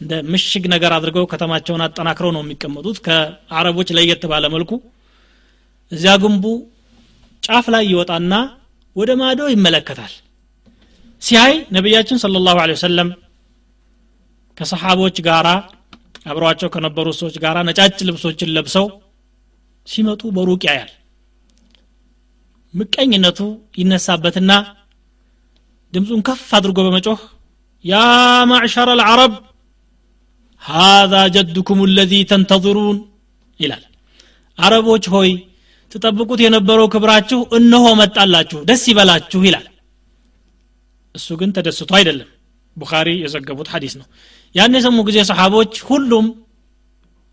እንደ ምሽግ ነገር አድርገው ከተማቸውን አጠናክረው ነው የሚቀመጡት። ከአረቦች ለየት ባለ መልኩ እዚያ ግንቡ ጫፍ ላይ ይወጣና ወደ ማዶ ይመለከታል። ሲያይ ነቢያችን ስለ ላሁ ወሰለም ከሰሓቦች ጋራ አብረዋቸው ከነበሩ ሰዎች ጋራ ነጫጭ ልብሶችን ለብሰው ሲመጡ በሩቅ ያያል። ምቀኝነቱ ይነሳበትና ድምፁን ከፍ አድርጎ በመጮህ ያ ማዕሸረ አልዓረብ ሃذا ጀድኩም الذي ተንተظሩን ይላል። አረቦች ሆይ ትጠብቁት የነበረው ክብራችሁ እነሆ መጣላችሁ ደስ ይበላችሁ ይላል። እሱ ግን ተደስቶ አይደለም። ቡኻሪ የዘገቡት ሐዲስ ነው። ያን የሰሙ ጊዜ ሰሓቦች ሁሉም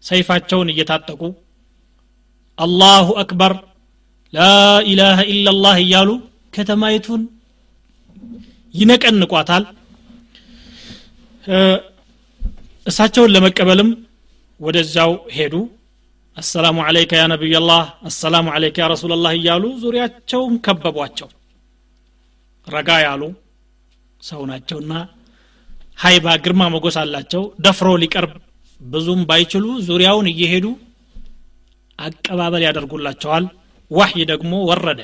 ሰይፋቸውን እየታጠቁ አላሁ አክበር ላኢላሃ ኢላላህ እያሉ ከተማይቱን ይነቀንቋታል። እሳቸውን ለመቀበልም ወደዛው ሄዱ አሰላሙ አለይከ ያ ነቢያላህ አሰላሙ አለይከ ያ ረሱላላህ እያሉ ዙሪያቸውን ከበቧቸው ረጋ ያሉ ሰው ናቸውና ሀይባ ግርማ ሞገስ አላቸው ደፍሮ ሊቀርብ ብዙም ባይችሉ ዙሪያውን እየሄዱ አቀባበል ያደርጉላቸዋል ዋሕይ ደግሞ ወረደ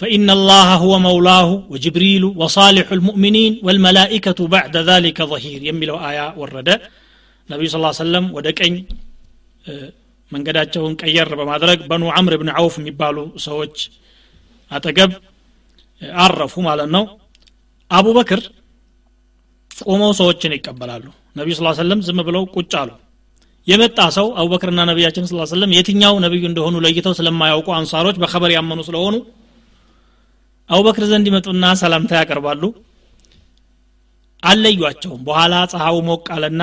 فإن الله هو مولاه وجبريل وصالح المؤمنين والملائكة بعد ذلك ظهير يملو آية ورد نبي صلى الله عليه وسلم ودكين መንገዳቸውን ቀየር በማድረግ በኑ አምር ብን አውፍ የሚባሉ ሰዎች አጠገብ አረፉ ማለት ነው። አቡበክር ቆመው ሰዎችን ይቀበላሉ። ነቢዩ ስ ሰለም ዝም ብለው ቁጭ አሉ። የመጣ ሰው አቡበክርና ነቢያችን ስ ሰለም የትኛው ነቢዩ እንደሆኑ ለይተው ስለማያውቁ አንሳሮች በኸበር ያመኑ ስለሆኑ አቡበክር ዘንድ ይመጡና ሰላምታ ያቀርባሉ። አለዩቸውም በኋላ ፀሐዩ ሞቅ አለና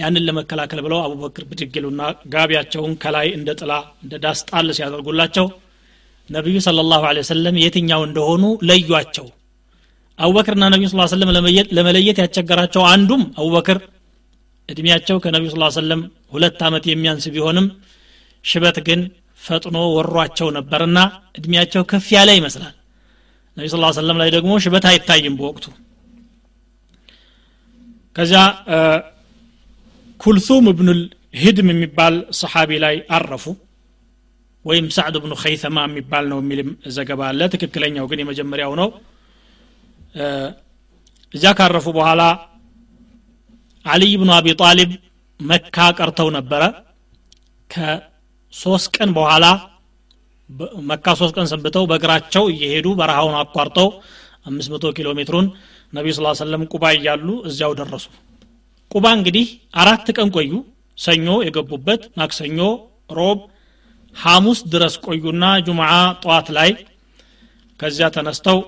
ያንን ለመከላከል ብለው አቡበክር ብድግሉና ጋቢያቸውን ከላይ እንደ ጥላ እንደ ዳስ ጣል ሲያደርጉላቸው ነቢዩ ስለ ላሁ ሰለም የትኛው እንደሆኑ ለዩቸው አቡበክርና ነቢዩ ስ ሰለም ለመለየት ያስቸገራቸው አንዱም አቡበክር እድሜያቸው ከነቢዩ ስ ሰለም ሁለት ዓመት የሚያንስ ቢሆንም ሽበት ግን ፈጥኖ ወሯቸው ነበርና እድሜያቸው ከፍ ያለ ይመስላል። ነቢ ስ ሰለም ላይ ደግሞ ሽበት አይታይም በወቅቱ። ከዚያ ኩልሱም እብኑል ሂድም የሚባል ሰሓቢ ላይ አረፉ። ወይም ሳዕድ ብኑ ኸይተማ የሚባል ነው የሚልም ዘገባ አለ። ትክክለኛው ግን የመጀመሪያው ነው። እዚያ ካረፉ በኋላ አልይ ብኑ አቢ ጣሊብ መካ ቀርተው ነበረ። ከሶስት ቀን በኋላ መካ ሶስት ቀን ሰንብተው በእግራቸው እየሄዱ በረሃውን አቋርጠው አምስት መቶ ኪሎ ሜትሩን ነቢዩ ስ ሰለም ቁባ እያሉ እዚያው ደረሱ ቁባ እንግዲህ አራት ቀን ቆዩ። ሰኞ የገቡበት ማክሰኞ ሮብ ሐሙስ ድረስ ቆዩና ጁምዓ ጠዋት ላይ ከዚያ ተነስተው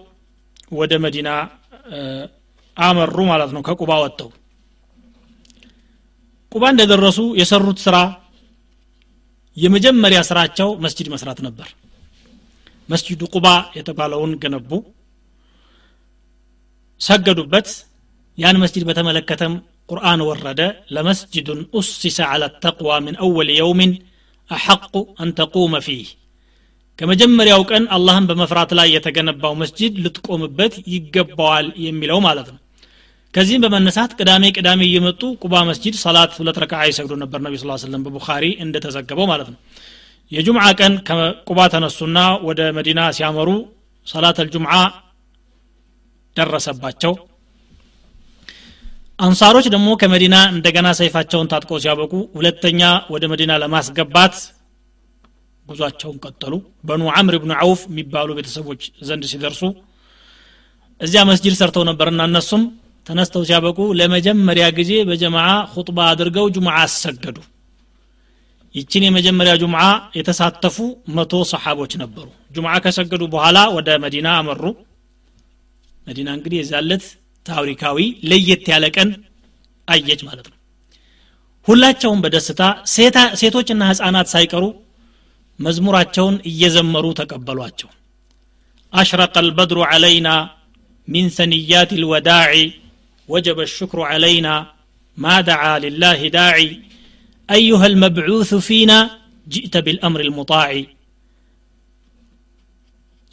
ወደ መዲና አመሩ ማለት ነው። ከቁባ ወጥተው ቁባ እንደደረሱ የሰሩት ስራ የመጀመሪያ ስራቸው መስጂድ መስራት ነበር። መስጂዱ ቁባ የተባለውን ገነቡ ሰገዱበት። ያን መስጂድ በተመለከተም ቁርአን ወረደ። ለመስጅዱን ኡሲሰ አላ ተቅዋ ምን አወል የውሚን አሐቁ አን ተቁመ ፊህ። ከመጀመሪያው ቀን አላህን በመፍራት ላይ የተገነባው መስጂድ ልትቆምበት ይገባዋል የሚለው ማለት ነው። ከዚህም በመነሳት ቅዳሜ ቅዳሜ እየመጡ ቁባ መስጂድ ሰላት ሁለት ረክዓ ይሰግዱ ነበር ነቢ ስ ስለም በቡኻሪ እንደተዘገበው ማለት ነው። የጁምዓ ቀን ከቁባ ተነሱና ወደ መዲና ሲያመሩ ሰላት አልጁምዓ ደረሰባቸው አንሳሮች ደግሞ ከመዲና እንደገና ሰይፋቸውን ታጥቀው ሲያበቁ ሁለተኛ ወደ መዲና ለማስገባት ጉዟቸውን ቀጠሉ። በኑ አምር ብኑ አውፍ የሚባሉ ቤተሰቦች ዘንድ ሲደርሱ እዚያ መስጅድ ሰርተው ነበርና እነሱም ተነስተው ሲያበቁ ለመጀመሪያ ጊዜ በጀማዓ ሁጥባ አድርገው ጁምዓ አሰገዱ ይችን የመጀመሪያ ጁምዓ የተሳተፉ መቶ ሰሓቦች ነበሩ። ጁምዓ ከሰገዱ በኋላ ወደ መዲና አመሩ። መዲና እንግዲህ የዛለት ታሪካዊ ለየት ያለ ቀን አየች ማለት ነው ሁላቸውም በደስታ ሴቶችና ህፃናት ሳይቀሩ መዝሙራቸውን እየዘመሩ ተቀበሏቸው አሽረቀ البدر علينا من ثنيات الوداع وجب الشكر علينا ما دعا لله داعي أيها المبعوث فينا جئت بالأمر المطاع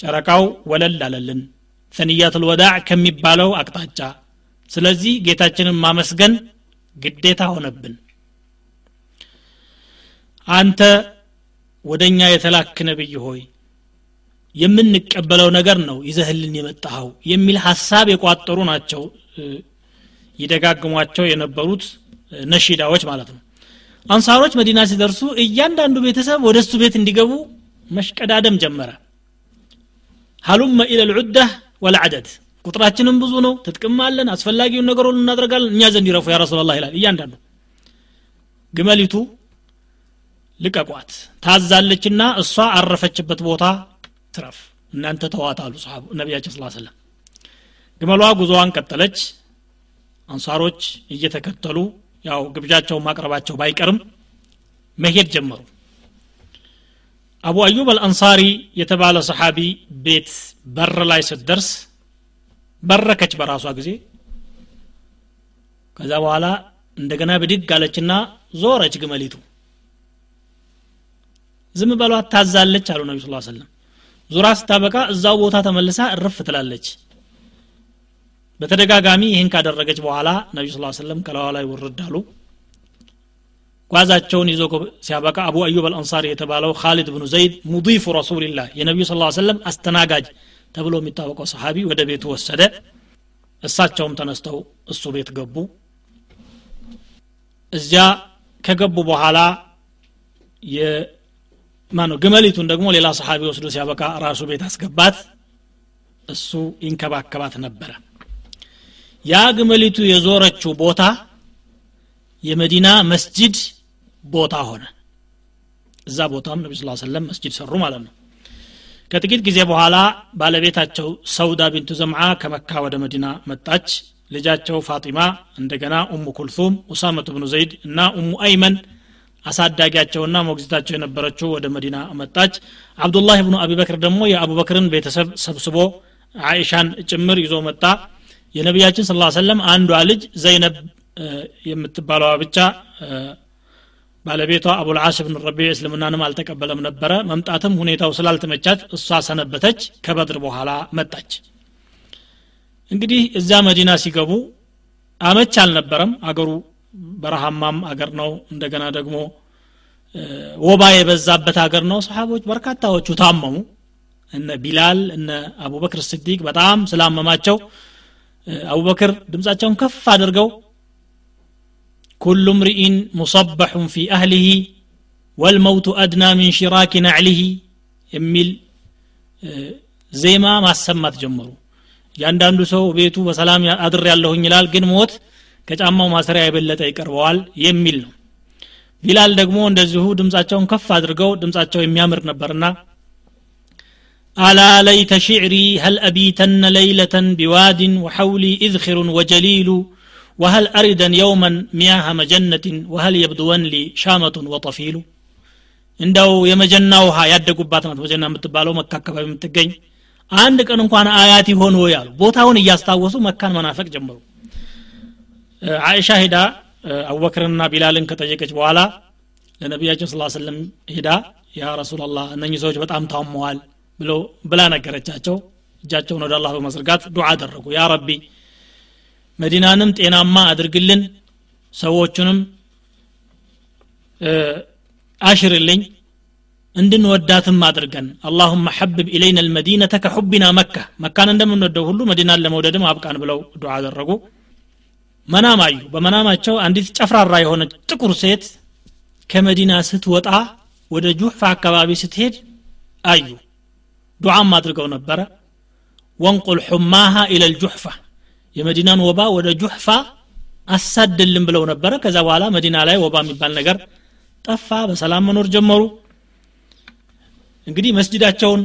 ጨረቃው ወለል አለልን ሰንያት ልወዳዕ ከሚባለው አቅጣጫ። ስለዚህ ጌታችንን ማመስገን ግዴታ ሆነብን። አንተ ወደ እኛ የተላክ ነብይ ሆይ የምንቀበለው ነገር ነው ይዘህልን የመጣኸው የሚል ሀሳብ የቋጠሩ ናቸው ይደጋግሟቸው የነበሩት ነሺዳዎች ማለት ነው። አንሳሮች መዲና ሲደርሱ እያንዳንዱ ቤተሰብ ወደ እሱ ቤት እንዲገቡ መሽቀዳደም ጀመረ። ሀሉመ ኢለ ልዑዳህ ወልዓደድ ቁጥራችንም ብዙ ነው ትጥቅም አለን አስፈላጊውን ነገር ሁሉ እናደርጋለን። እኛ ዘንድ ይረፉ ያ ረሱላላህ ይላል እያንዳንዱ። ግመሊቱ ልቀቋት። ታዛለችና እሷ አረፈችበት ቦታ ትረፍ። እናንተ ተዋት አሉ ነቢያችን ስላ ሰለም ግመሏ ጉዞዋን ቀጠለች። አንሳሮች እየተከተሉ ያው ግብዣቸውን ማቅረባቸው ባይቀርም መሄድ ጀመሩ አቡ አዩብ አልአንሳሪ የተባለ ሰሓቢ ቤት በር ላይ ስትደርስ በረከች በራሷ ጊዜ። ከዛ በኋላ እንደገና ብድግ አለችና ዞረች ግመሊቱ። ዝም በሏት ታዛለች አሉ ነቢ ስ ሰለም ዞራ ስታበቃ እዛው ቦታ ተመልሳ እርፍ ትላለች። በተደጋጋሚ ይህን ካደረገች በኋላ ነቢ ስ ሰለም ከላይዋ ላይ ውርድ አሉ ጓዛቸውን ይዞ ሲያበቃ አቡ አዩብ አልአንሳሪ የተባለው ካሊድ ብኑ ዘይድ مضيف رسول الله የነቢዩ ስ ሰለም አስተናጋጅ ተብሎ የሚታወቀው ሰሓቢ ወደ ቤቱ ወሰደ። እሳቸውም ተነስተው እሱ ቤት ገቡ። እዚያ ከገቡ በኋላ ማነው ግመሊቱን ደግሞ ሌላ ሰሓቢ ወስዶ ሲያበቃ ራሱ ቤት አስገባት። እሱ ይንከባከባት ነበረ። ያ ግመሊቱ የዞረችው ቦታ የመዲና መስጅድ ቦታ ሆነ። እዛ ቦታም ነቢ ስ ሰለም መስጅድ ሰሩ ማለት ነው። ከጥቂት ጊዜ በኋላ ባለቤታቸው ሰውዳ ቢንቱ ዘምዓ ከመካ ወደ መዲና መጣች። ልጃቸው ፋጢማ እንደገና ኡሙ ኩልሱም ኡሳመቱ ብኑ ዘይድ እና ኡሙ አይመን አሳዳጊያቸውና ሞግዚታቸው የነበረችው ወደ መዲና መጣች። አብዱላህ ብኑ አቢበክር ደግሞ የአቡበክርን ቤተሰብ ሰብስቦ አይሻን ጭምር ይዞ መጣ። የነቢያችን ስ ሰለም አንዷ ልጅ ዘይነብ የምትባለዋ ብቻ ባለቤቷ አቡልዓስ ብን ረቢ እስልምናንም አልተቀበለም ነበረ። መምጣትም ሁኔታው ስላልተመቻት እሷ ሰነበተች ከበድር በኋላ መጣች። እንግዲህ እዛ መዲና ሲገቡ አመች አልነበረም። አገሩ በረሃማም አገር ነው። እንደገና ደግሞ ወባ የበዛበት ሀገር ነው። ሰሓቦች በርካታዎቹ ታመሙ። እነ ቢላል እነ አቡበክር ስዲቅ በጣም ስላመማቸው አቡበክር ድምፃቸውን ከፍ አድርገው ኩሉ ምርኢን ሙሰበሑን ፊ አህሊህ ወልመውቱ አድና ሚን ሽራኪ ናዕሊህ የሚል ዜማ ማሰማት ጀመሩ እያንዳንዱ ሰው ቤቱ በሰላም አድር ያለሁኝ ይላል ግን ሞት ከጫማው ማሰሪያ የበለጠ ይቀርበዋል የሚል ነው ቢላል ደግሞ እንደዚሁ ድምፃቸውን ከፍ አድርገው ድምፃቸው የሚያምር ነበርና አላ ለይተ ሽዕሪ هل أبيتن ليلة بواد وحولي إذخر وجليل وهل أردا يوما مياه مجنة وهل يبدون لي شامة وطفيل እንደው የመጀና ውሃ ያደጉባት ናት መጀና የምትባለው መካ አካባቢ የምትገኝ አንድ ቀን እንኳን አያት ይሆን ወይ አሉ ቦታውን እያስታወሱ መካን መናፈቅ ጀመሩ አይሻ ሄዳ አቡበክርና ቢላልን ከጠየቀች በኋላ ለነቢያችን ስ ስለም ሄዳ ያ ረሱላላህ እነኚህ ሰዎች በጣም ታመዋል ብለው ብላ ነገረቻቸው እጃቸውን ወደ አላህ በመዝርጋት ዱዓ አደረጉ ያ ረቢ መዲናንም ጤናማ አድርግልን ሰዎቹንም አሽርልኝ እንድንወዳትም አድርገን። አላሁመ ሐብብ ኢለይና ልመዲነተ ከሑቢና መካ። መካን እንደምንወደው ሁሉ መዲናን ለመውደድም አብቃን ብለው ዱዓ አደረጉ። መናም አዩ። በመናማቸው አንዲት ጨፍራራ የሆነች ጥቁር ሴት ከመዲና ስትወጣ ወደ ጁሕፋ አካባቢ ስትሄድ አዩ። ዱዓም አድርገው ነበረ። ወንቁል ሑማሃ ኢለል ጁሕፋ የመዲናን ወባ ወደ ጁሕፋ አሳደልን ብለው ነበረ። ከዛ በኋላ መዲና ላይ ወባ የሚባል ነገር ጠፋ በሰላም መኖር ጀመሩ። እንግዲህ መስጅዳቸውን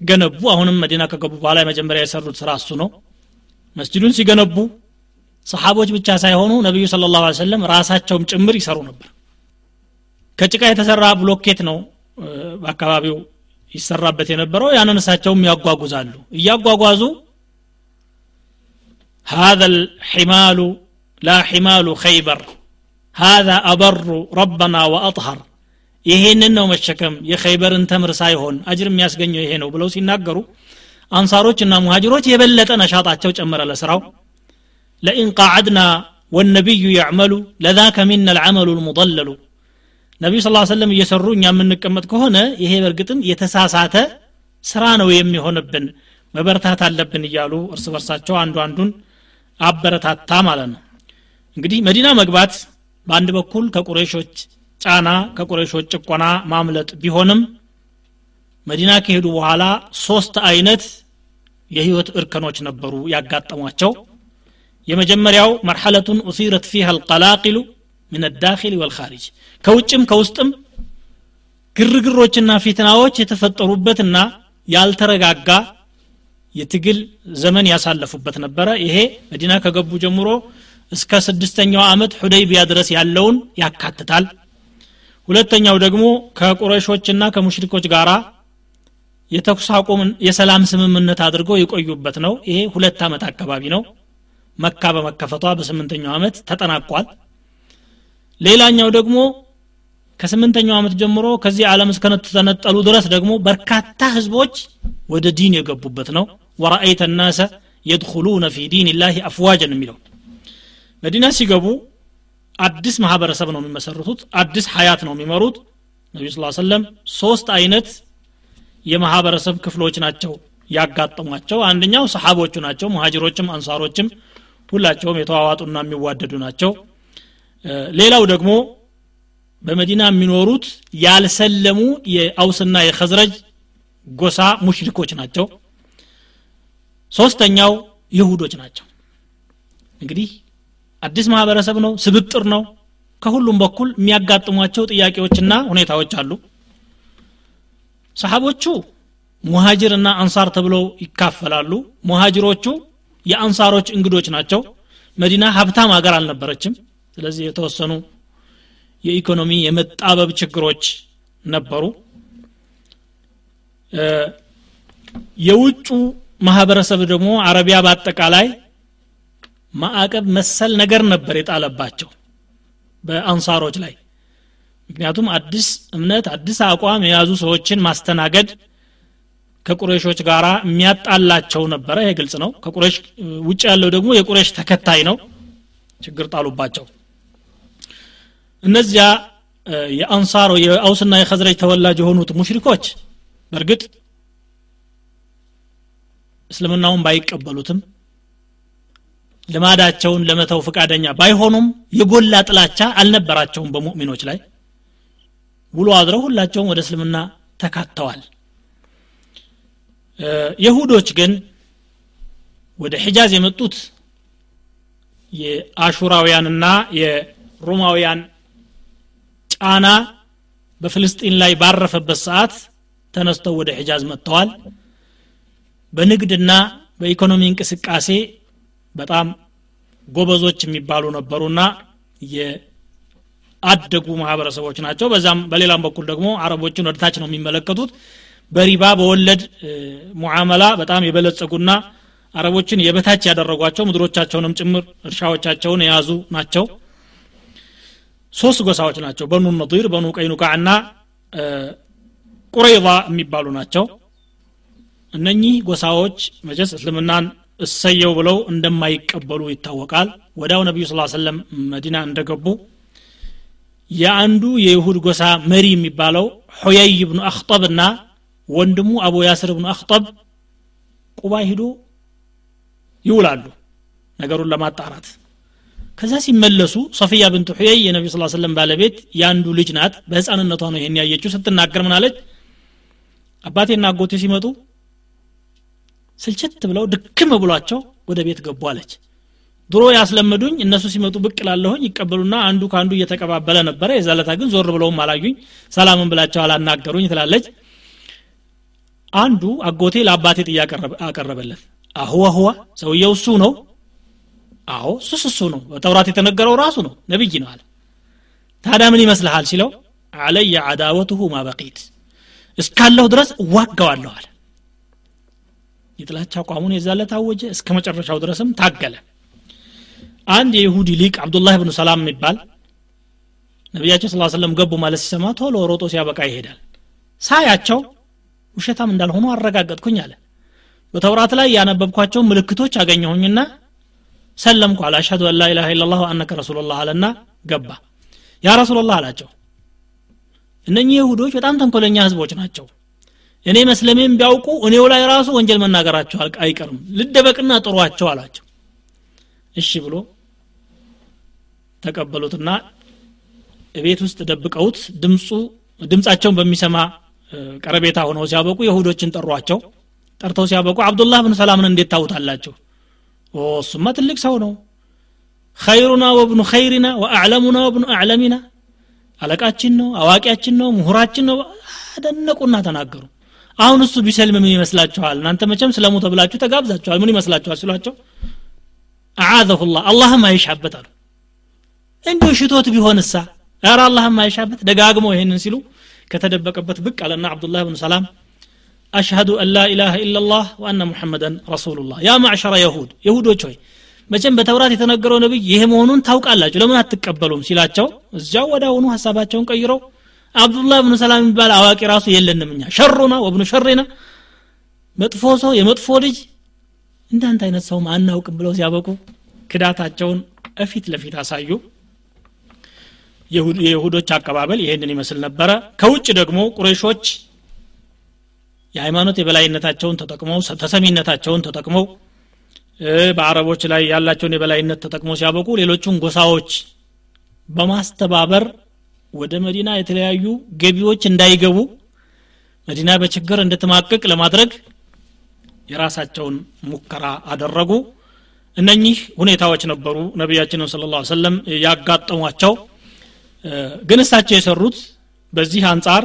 ገነቡ። አሁንም መዲና ከገቡ በኋላ የመጀመሪያ የሰሩት ስራ እሱ ነው። መስጅዱን ሲገነቡ ሰሓቦች ብቻ ሳይሆኑ ነቢዩ ስለ ላሁ ሰለም ራሳቸውም ጭምር ይሰሩ ነበር። ከጭቃ የተሰራ ብሎኬት ነው በአካባቢው ይሰራበት የነበረው። ያንን እሳቸውም ያጓጉዛሉ። እያጓጓዙ هذا الحمال لا حمال خيبر. هذا أبر ربنا وأطهر. يهين إنه مشكم. يخيبر أنت مرسايهون أجر مياس قنيو يهينو بلو سينا قرو أنصاروش إنا مهاجروش يبلت أنا شاطع تشوش أمر الأسراو لئن قعدنا والنبي يعمل لذاك منا العمل المضلل. نبي صلى الله عليه وسلم يسرون يا منك أمت هنا يهي برقتم يتساسات سرانو يمي هون ابن مبرتها تالبن يالو ارسو ارسات شو عندو عندون. አበረታታ ማለት ነው። እንግዲህ መዲና መግባት በአንድ በኩል ከቁሬሾች ጫና ከቁሬሾች ጭቆና ማምለጥ ቢሆንም መዲና ከሄዱ በኋላ ሶስት አይነት የህይወት እርከኖች ነበሩ ያጋጠሟቸው። የመጀመሪያው መርሐለቱን ኡሲረት ፊሃ አልቀላቂሉ ምን አዳኪል ወልኻሪጅ ከውጭም ከውስጥም ግርግሮችና ፊትናዎች የተፈጠሩበትና ያልተረጋጋ የትግል ዘመን ያሳለፉበት ነበረ። ይሄ መዲና ከገቡ ጀምሮ እስከ ስድስተኛው ዓመት ሁደይቢያ ድረስ ያለውን ያካትታል። ሁለተኛው ደግሞ ከቁረሾችና ከሙሽሪኮች ጋር የተኩስ አቁም የሰላም ስምምነት አድርገው የቆዩበት ነው። ይሄ ሁለት ዓመት አካባቢ ነው። መካ በመከፈቷ በስምንተኛው ዓመት ተጠናቋል። ሌላኛው ደግሞ ከስምንተኛው ዓመት ጀምሮ ከዚህ ዓለም እስከተነጠሉ ድረስ ደግሞ በርካታ ህዝቦች ወደ ዲን የገቡበት ነው ወረአይተ ናሰ የድኹሉነ ፊ ዲን ላህ አፍዋጀን የሚለው መዲና ሲገቡ አዲስ ማህበረሰብ ነው የሚመሰርቱት አዲስ ሀያት ነው የሚመሩት። ነቢዩ ስ ሰለም ሶስት አይነት የማህበረሰብ ክፍሎች ናቸው ያጋጠሟቸው። አንደኛው ሰሓቦቹ ናቸው ሙሃጅሮችም አንሳሮችም ሁላቸውም የተዋዋጡና የሚዋደዱ ናቸው። ሌላው ደግሞ በመዲና የሚኖሩት ያልሰለሙ የአውስና የኸዝረጅ ጎሳ ሙሽሪኮች ናቸው ሶስተኛው ይሁዶች ናቸው። እንግዲህ አዲስ ማህበረሰብ ነው ስብጥር ነው። ከሁሉም በኩል የሚያጋጥሟቸው ጥያቄዎችና ሁኔታዎች አሉ። ሰሓቦቹ ሙሃጅርና አንሳር ተብለው ይካፈላሉ። ሙሃጅሮቹ የአንሳሮች እንግዶች ናቸው። መዲና ሀብታም ሀገር አልነበረችም። ስለዚህ የተወሰኑ የኢኮኖሚ የመጣበብ ችግሮች ነበሩ። የውጩ ማህበረሰብ ደግሞ አረቢያ በአጠቃላይ ማዕቀብ መሰል ነገር ነበር የጣለባቸው በአንሳሮች ላይ። ምክንያቱም አዲስ እምነት አዲስ አቋም የያዙ ሰዎችን ማስተናገድ ከቁረሾች ጋር የሚያጣላቸው ነበረ። ይሄ ግልጽ ነው። ከቁረሽ ውጭ ያለው ደግሞ የቁረሽ ተከታይ ነው። ችግር ጣሉባቸው። እነዚያ የአንሳር የአውስና የኸዝረጅ ተወላጅ የሆኑት ሙሽሪኮች በእርግጥ እስልምናውን ባይቀበሉትም ልማዳቸውን ለመተው ፈቃደኛ ባይሆኑም የጎላ ጥላቻ አልነበራቸውም በሙእሚኖች ላይ። ውሎ አድረው ሁላቸውም ወደ እስልምና ተካተዋል። የሁዶች ግን ወደ ሒጃዝ የመጡት የአሹራውያንና የሮማውያን ጫና በፍልስጢን ላይ ባረፈበት ሰዓት ተነስተው ወደ ሒጃዝ መጥተዋል በንግድና በኢኮኖሚ እንቅስቃሴ በጣም ጎበዞች የሚባሉ ነበሩና የአደጉ ማህበረሰቦች ናቸው። በዛም በሌላም በኩል ደግሞ አረቦችን ወደ ታች ነው የሚመለከቱት። በሪባ በወለድ ሙዓመላ በጣም የበለጸጉና አረቦችን የበታች ያደረጓቸው ምድሮቻቸውንም ጭምር እርሻዎቻቸውን የያዙ ናቸው። ሶስት ጎሳዎች ናቸው። በኑ ነዲር በኑ ቀይኑቃ እና ቁረይዛ የሚባሉ ናቸው እነኚህ ጎሳዎች መቸስ እስልምናን እሰየው ብለው እንደማይቀበሉ ይታወቃል። ወዲያው ነቢዩ ስ ሰለም መዲና እንደገቡ የአንዱ የይሁድ ጎሳ መሪ የሚባለው ሑየይ ብኑ አክጠብ እና ወንድሙ አቡ ያስር ብኑ አክጠብ ቁባ ሂዶ ይውላሉ ነገሩን ለማጣራት። ከዛ ሲመለሱ ሶፊያ ብንት ሑየይ የነቢዩ ስ ሰለም ባለቤት የአንዱ ልጅ ናት። በህፃንነቷ ነው ይሄን ያየችው ስትናገር ምናለች አባቴና አጎቴ ሲመጡ ስልችት ብለው ድክም ብሏቸው ወደ ቤት ገቡ አለች። ድሮ ያስለመዱኝ እነሱ ሲመጡ ብቅ ላለሁኝ ይቀበሉና አንዱ ከአንዱ እየተቀባበለ ነበረ። የዛለታ ግን ዞር ብለውም አላዩኝ። ሰላምን ብላቸው አላናገሩኝ ትላለች። አንዱ አጎቴ ለአባቴ ጥያቄ አቀረበለት። አሁዋ ሁዋ ሰውየው እሱ ነው? አዎ እሱስ እሱ ነው። በተውራት የተነገረው ራሱ ነው ነብይ ነው አለ። ታዲያ ምን ይመስልሃል ሲለው አለየ አዳወትሁ ማበቂት እስካለሁ ድረስ እዋጋዋለሁ አለ የጥላቻ አቋሙን የዛለት አወጀ። እስከ መጨረሻው ድረስም ታገለ። አንድ የይሁዲ ሊቅ አብዱላህ ብኑ ሰላም የሚባል ነቢያቸው ስ ሰለም ገቡ ማለት ሲሰማ ቶሎ ሮጦ ሲያበቃ ይሄዳል። ሳያቸው ውሸታም እንዳልሆኑ አረጋገጥኩኝ አለ። በተውራት ላይ ያነበብኳቸው ምልክቶች አገኘሁኝና ሰለምኩ አለ። አሽሀዱ አን ላኢላሃ ኢላላህ ወአነከ ረሱሉላህ አለና ገባ። ያ ረሱሉላህ አላቸው እነኚህ ይሁዶች በጣም ተንኮለኛ ህዝቦች ናቸው እኔ መስለሜን ቢያውቁ እኔው ላይ ራሱ ወንጀል መናገራቸው አይቀርም። ልደበቅና ጥሯቸው አላቸው። እሺ ብሎ ተቀበሉትና ቤት ውስጥ ደብቀውት ድምፁ ድምፃቸውን በሚሰማ ቀረቤታ ሆነው ሲያበቁ የሁዶችን ጠሯቸው። ጠርተው ሲያበቁ አብዱላህ ብን ሰላምን እንዴት ታውታላቸው እሱማ ትልቅ ሰው ነው። ኸይሩና ወብኑ ኸይሪና ወአዕለሙና ወብኑ አዕለሚና አለቃችን ነው አዋቂያችን ነው ምሁራችን ነው። አደነቁና ተናገሩ አሁን እሱ ቢሰልም ምን ይመስላችኋል? እናንተ መቼም ስለሙ ተብላችሁ ተጋብዛችኋል። ምን ይመስላችኋል ሲሏቸው? አዓዘሁላህ አላህም አይሻበት አሉ እንዲሁ ሽቶት ቢሆንሳ? ኧረ አላህም አይሻበት። ደጋግመው ይሄንን ሲሉ ከተደበቀበት ብቅ አለና አብዱላህ ብን ሰላም አሽሀዱ አን ላ ኢላሃ ኢላላህ ወአነ ሙሐመደን ረሱሉላህ። ያ ማዕሸረ የሁድ የሁዶች ሆይ መቼም በተውራት የተነገረው ነቢይ ይሄ መሆኑን ታውቃላችሁ ለምን አትቀበሉም? ሲላቸው እዚያው ወደ አሁኑ ሀሳባቸውን ቀይረው አብዱላህ ብኑ ሰላም የሚባል አዋቂ ራሱ የለንም እኛ። ሸሩና ወብኑ ሸሪና መጥፎ ሰው የመጥፎ ልጅ እንዳንተ አይነት ሰው አናውቅም ብለው ሲያበቁ ክዳታቸውን እፊት ለፊት አሳዩ። የይሁዶች አቀባበል ይሄንን ይመስል ነበረ። ከውጭ ደግሞ ቁረሾች የሃይማኖት የበላይነታቸውን ተጠቅመው ተሰሚነታቸውን ተጠቅመው በአረቦች ላይ ያላቸውን የበላይነት ተጠቅመው ሲያበቁ ሌሎቹን ጎሳዎች በማስተባበር ወደ መዲና የተለያዩ ገቢዎች እንዳይገቡ መዲና በችግር እንድትማቅቅ ለማድረግ የራሳቸውን ሙከራ አደረጉ። እነኚህ ሁኔታዎች ነበሩ ነቢያችንን ስለ ላ ሰለም ያጋጠሟቸው። ግን እሳቸው የሰሩት በዚህ አንጻር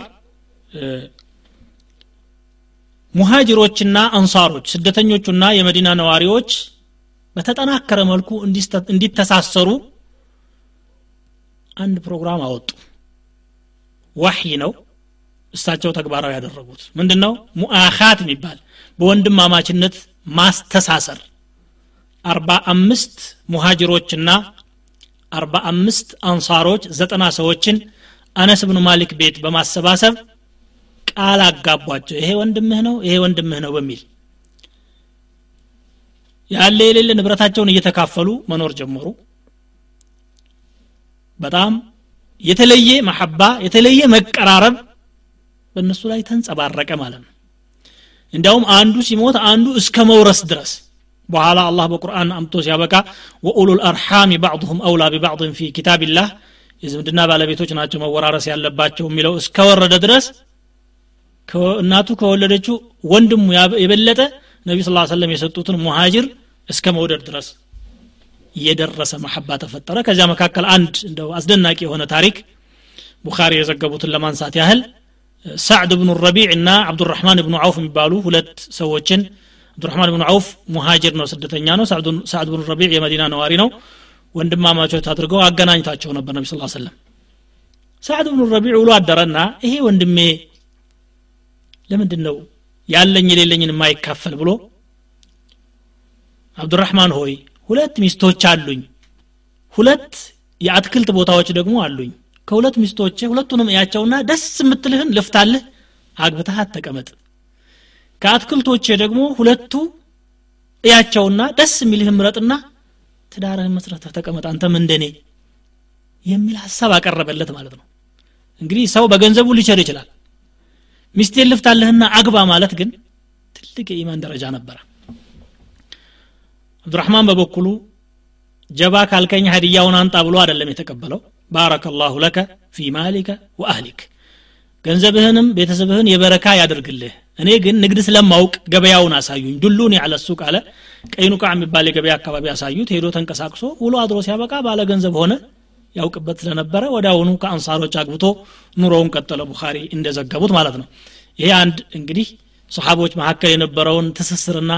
ሙሃጅሮችና አንሳሮች ስደተኞቹና የመዲና ነዋሪዎች በተጠናከረ መልኩ እንዲተሳሰሩ አንድ ፕሮግራም አወጡ ዋህይ ነው። እሳቸው ተግባራዊ ያደረጉት ምንድን ነው ሙአኻት የሚባል በወንድማማችነት ማስተሳሰር። አርባ አምስት ሙሃጅሮችና አርባ አምስት አንሳሮች ዘጠና ሰዎችን አነስ ብኑ ማሊክ ቤት በማሰባሰብ ቃል አጋቧቸው። ይሄ ወንድምህ ነው ይሄ ወንድምህ ነው በሚል ያለ የሌለ ንብረታቸውን እየተካፈሉ መኖር ጀመሩ። በጣም የተለየ መሐባ የተለየ መቀራረብ በእነሱ ላይ ተንጸባረቀ ማለት ነው። እንዲያውም አንዱ ሲሞት አንዱ እስከ መውረስ ድረስ በኋላ አላህ በቁርአን አምቶ ሲያበቃ ወኡሉ ልአርሓሚ ባዕضሁም አውላ ቢባዕضን ፊ ኪታብላህ የዝምድና ባለቤቶች ናቸው መወራረስ ያለባቸው የሚለው እስከወረደ ድረስ እናቱ ከወለደችው ወንድሙ የበለጠ ነቢ ስ ሰለም የሰጡትን ሙሃጅር እስከ መውደድ ድረስ እየደረሰ መሐባ ተፈጠረ። ከዚያ መካከል አንድ እንደው አስደናቂ የሆነ ታሪክ ቡኻሪ የዘገቡትን ለማንሳት ያህል ሳዕድ ብኑ ረቢዕ እና አብዱራህማን ብኑ አውፍ የሚባሉ ሁለት ሰዎችን አብዱራህማን ብኑ አውፍ ሙሃጅር ነው ስደተኛ ነው። ሳዕድ ብኑ ረቢዕ የመዲና ነዋሪ ነው። ወንድማማቾች አድርገው አገናኝታቸው ነበር ነቢ ስ ሰለም ሳዕድ ብኑ ረቢዕ ውሎ አደረና ይሄ ወንድሜ ለምንድን ነው ያለኝ የሌለኝን የማይካፈል ብሎ አብዱራህማን ሆይ ሁለት ሚስቶች አሉኝ። ሁለት የአትክልት ቦታዎች ደግሞ አሉኝ። ከሁለት ሚስቶች ሁለቱንም እያቸውና ደስ የምትልህን ልፍታልህ አግብተህ ተቀመጥ። ከአትክልቶቼ ደግሞ ሁለቱ እያቸውና ደስ የሚልህን ምረጥና ትዳርህን መስረተህ ተቀመጥ አንተም እንደኔ የሚል ሀሳብ አቀረበለት ማለት ነው። እንግዲህ ሰው በገንዘቡ ሊቸር ይችላል። ሚስቴን ልፍታልህና አግባ ማለት ግን ትልቅ የኢማን ደረጃ ነበረ አብዱራህማን በበኩሉ ጀባ ካልከኝ ሀዲያውን አምጣ ብሎ አይደለም የተቀበለው። بارك الله لك في مالك وأهلك። ገንዘብህንም ቤተሰብህን የበረካ ያደርግልህ። እኔ ግን ንግድ ስለማውቅ ገበያውን አሳዩኝ። دلوني على السوق አለ። ቀይኑቃ የሚባል የገበያ አካባቢ አሳዩት። ሄዶ ተንቀሳቅሶ ውሎ አድሮ ሲያበቃ ባለ ገንዘብ ሆነ። ያውቅበት ስለነበረ ወደ አሁኑ ከአንሳሮች አግብቶ ኑሮውን ቀጠለ ቡኻሪ እንደዘገቡት ማለት ነው። ይሄ አንድ እንግዲህ ሰሓቦች መካከል የነበረውን ትስስርና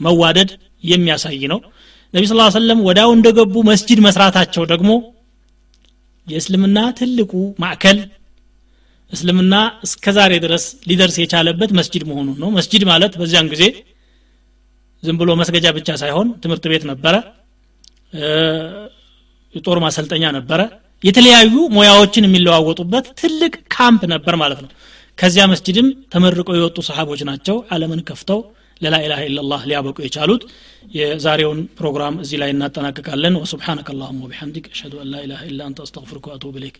መዋደድ የሚያሳይ ነው። ነቢ ስ ሰለም ወዳው እንደገቡ መስጅድ መስራታቸው ደግሞ የእስልምና ትልቁ ማዕከል እስልምና እስከ ዛሬ ድረስ ሊደርስ የቻለበት መስጅድ መሆኑን ነው። መስጅድ ማለት በዚያን ጊዜ ዝም ብሎ መስገጃ ብቻ ሳይሆን ትምህርት ቤት ነበረ የጦር ማሰልጠኛ ነበረ። የተለያዩ ሙያዎችን የሚለዋወጡበት ትልቅ ካምፕ ነበር ማለት ነው። ከዚያ መስጅድም ተመርቀው የወጡ ሰሃቦች ናቸው። አለምን ከፍተው ለ لا إله إلا الله ሊያበቁ የቻሉት። የዛሬውን ፕሮግራም እዚህ ላይ እናጠናቅቃለን። وسبحانك اللهم وبحمدك። أشهد أن لا إله إلا أنت። أستغفرك وأتوب إليك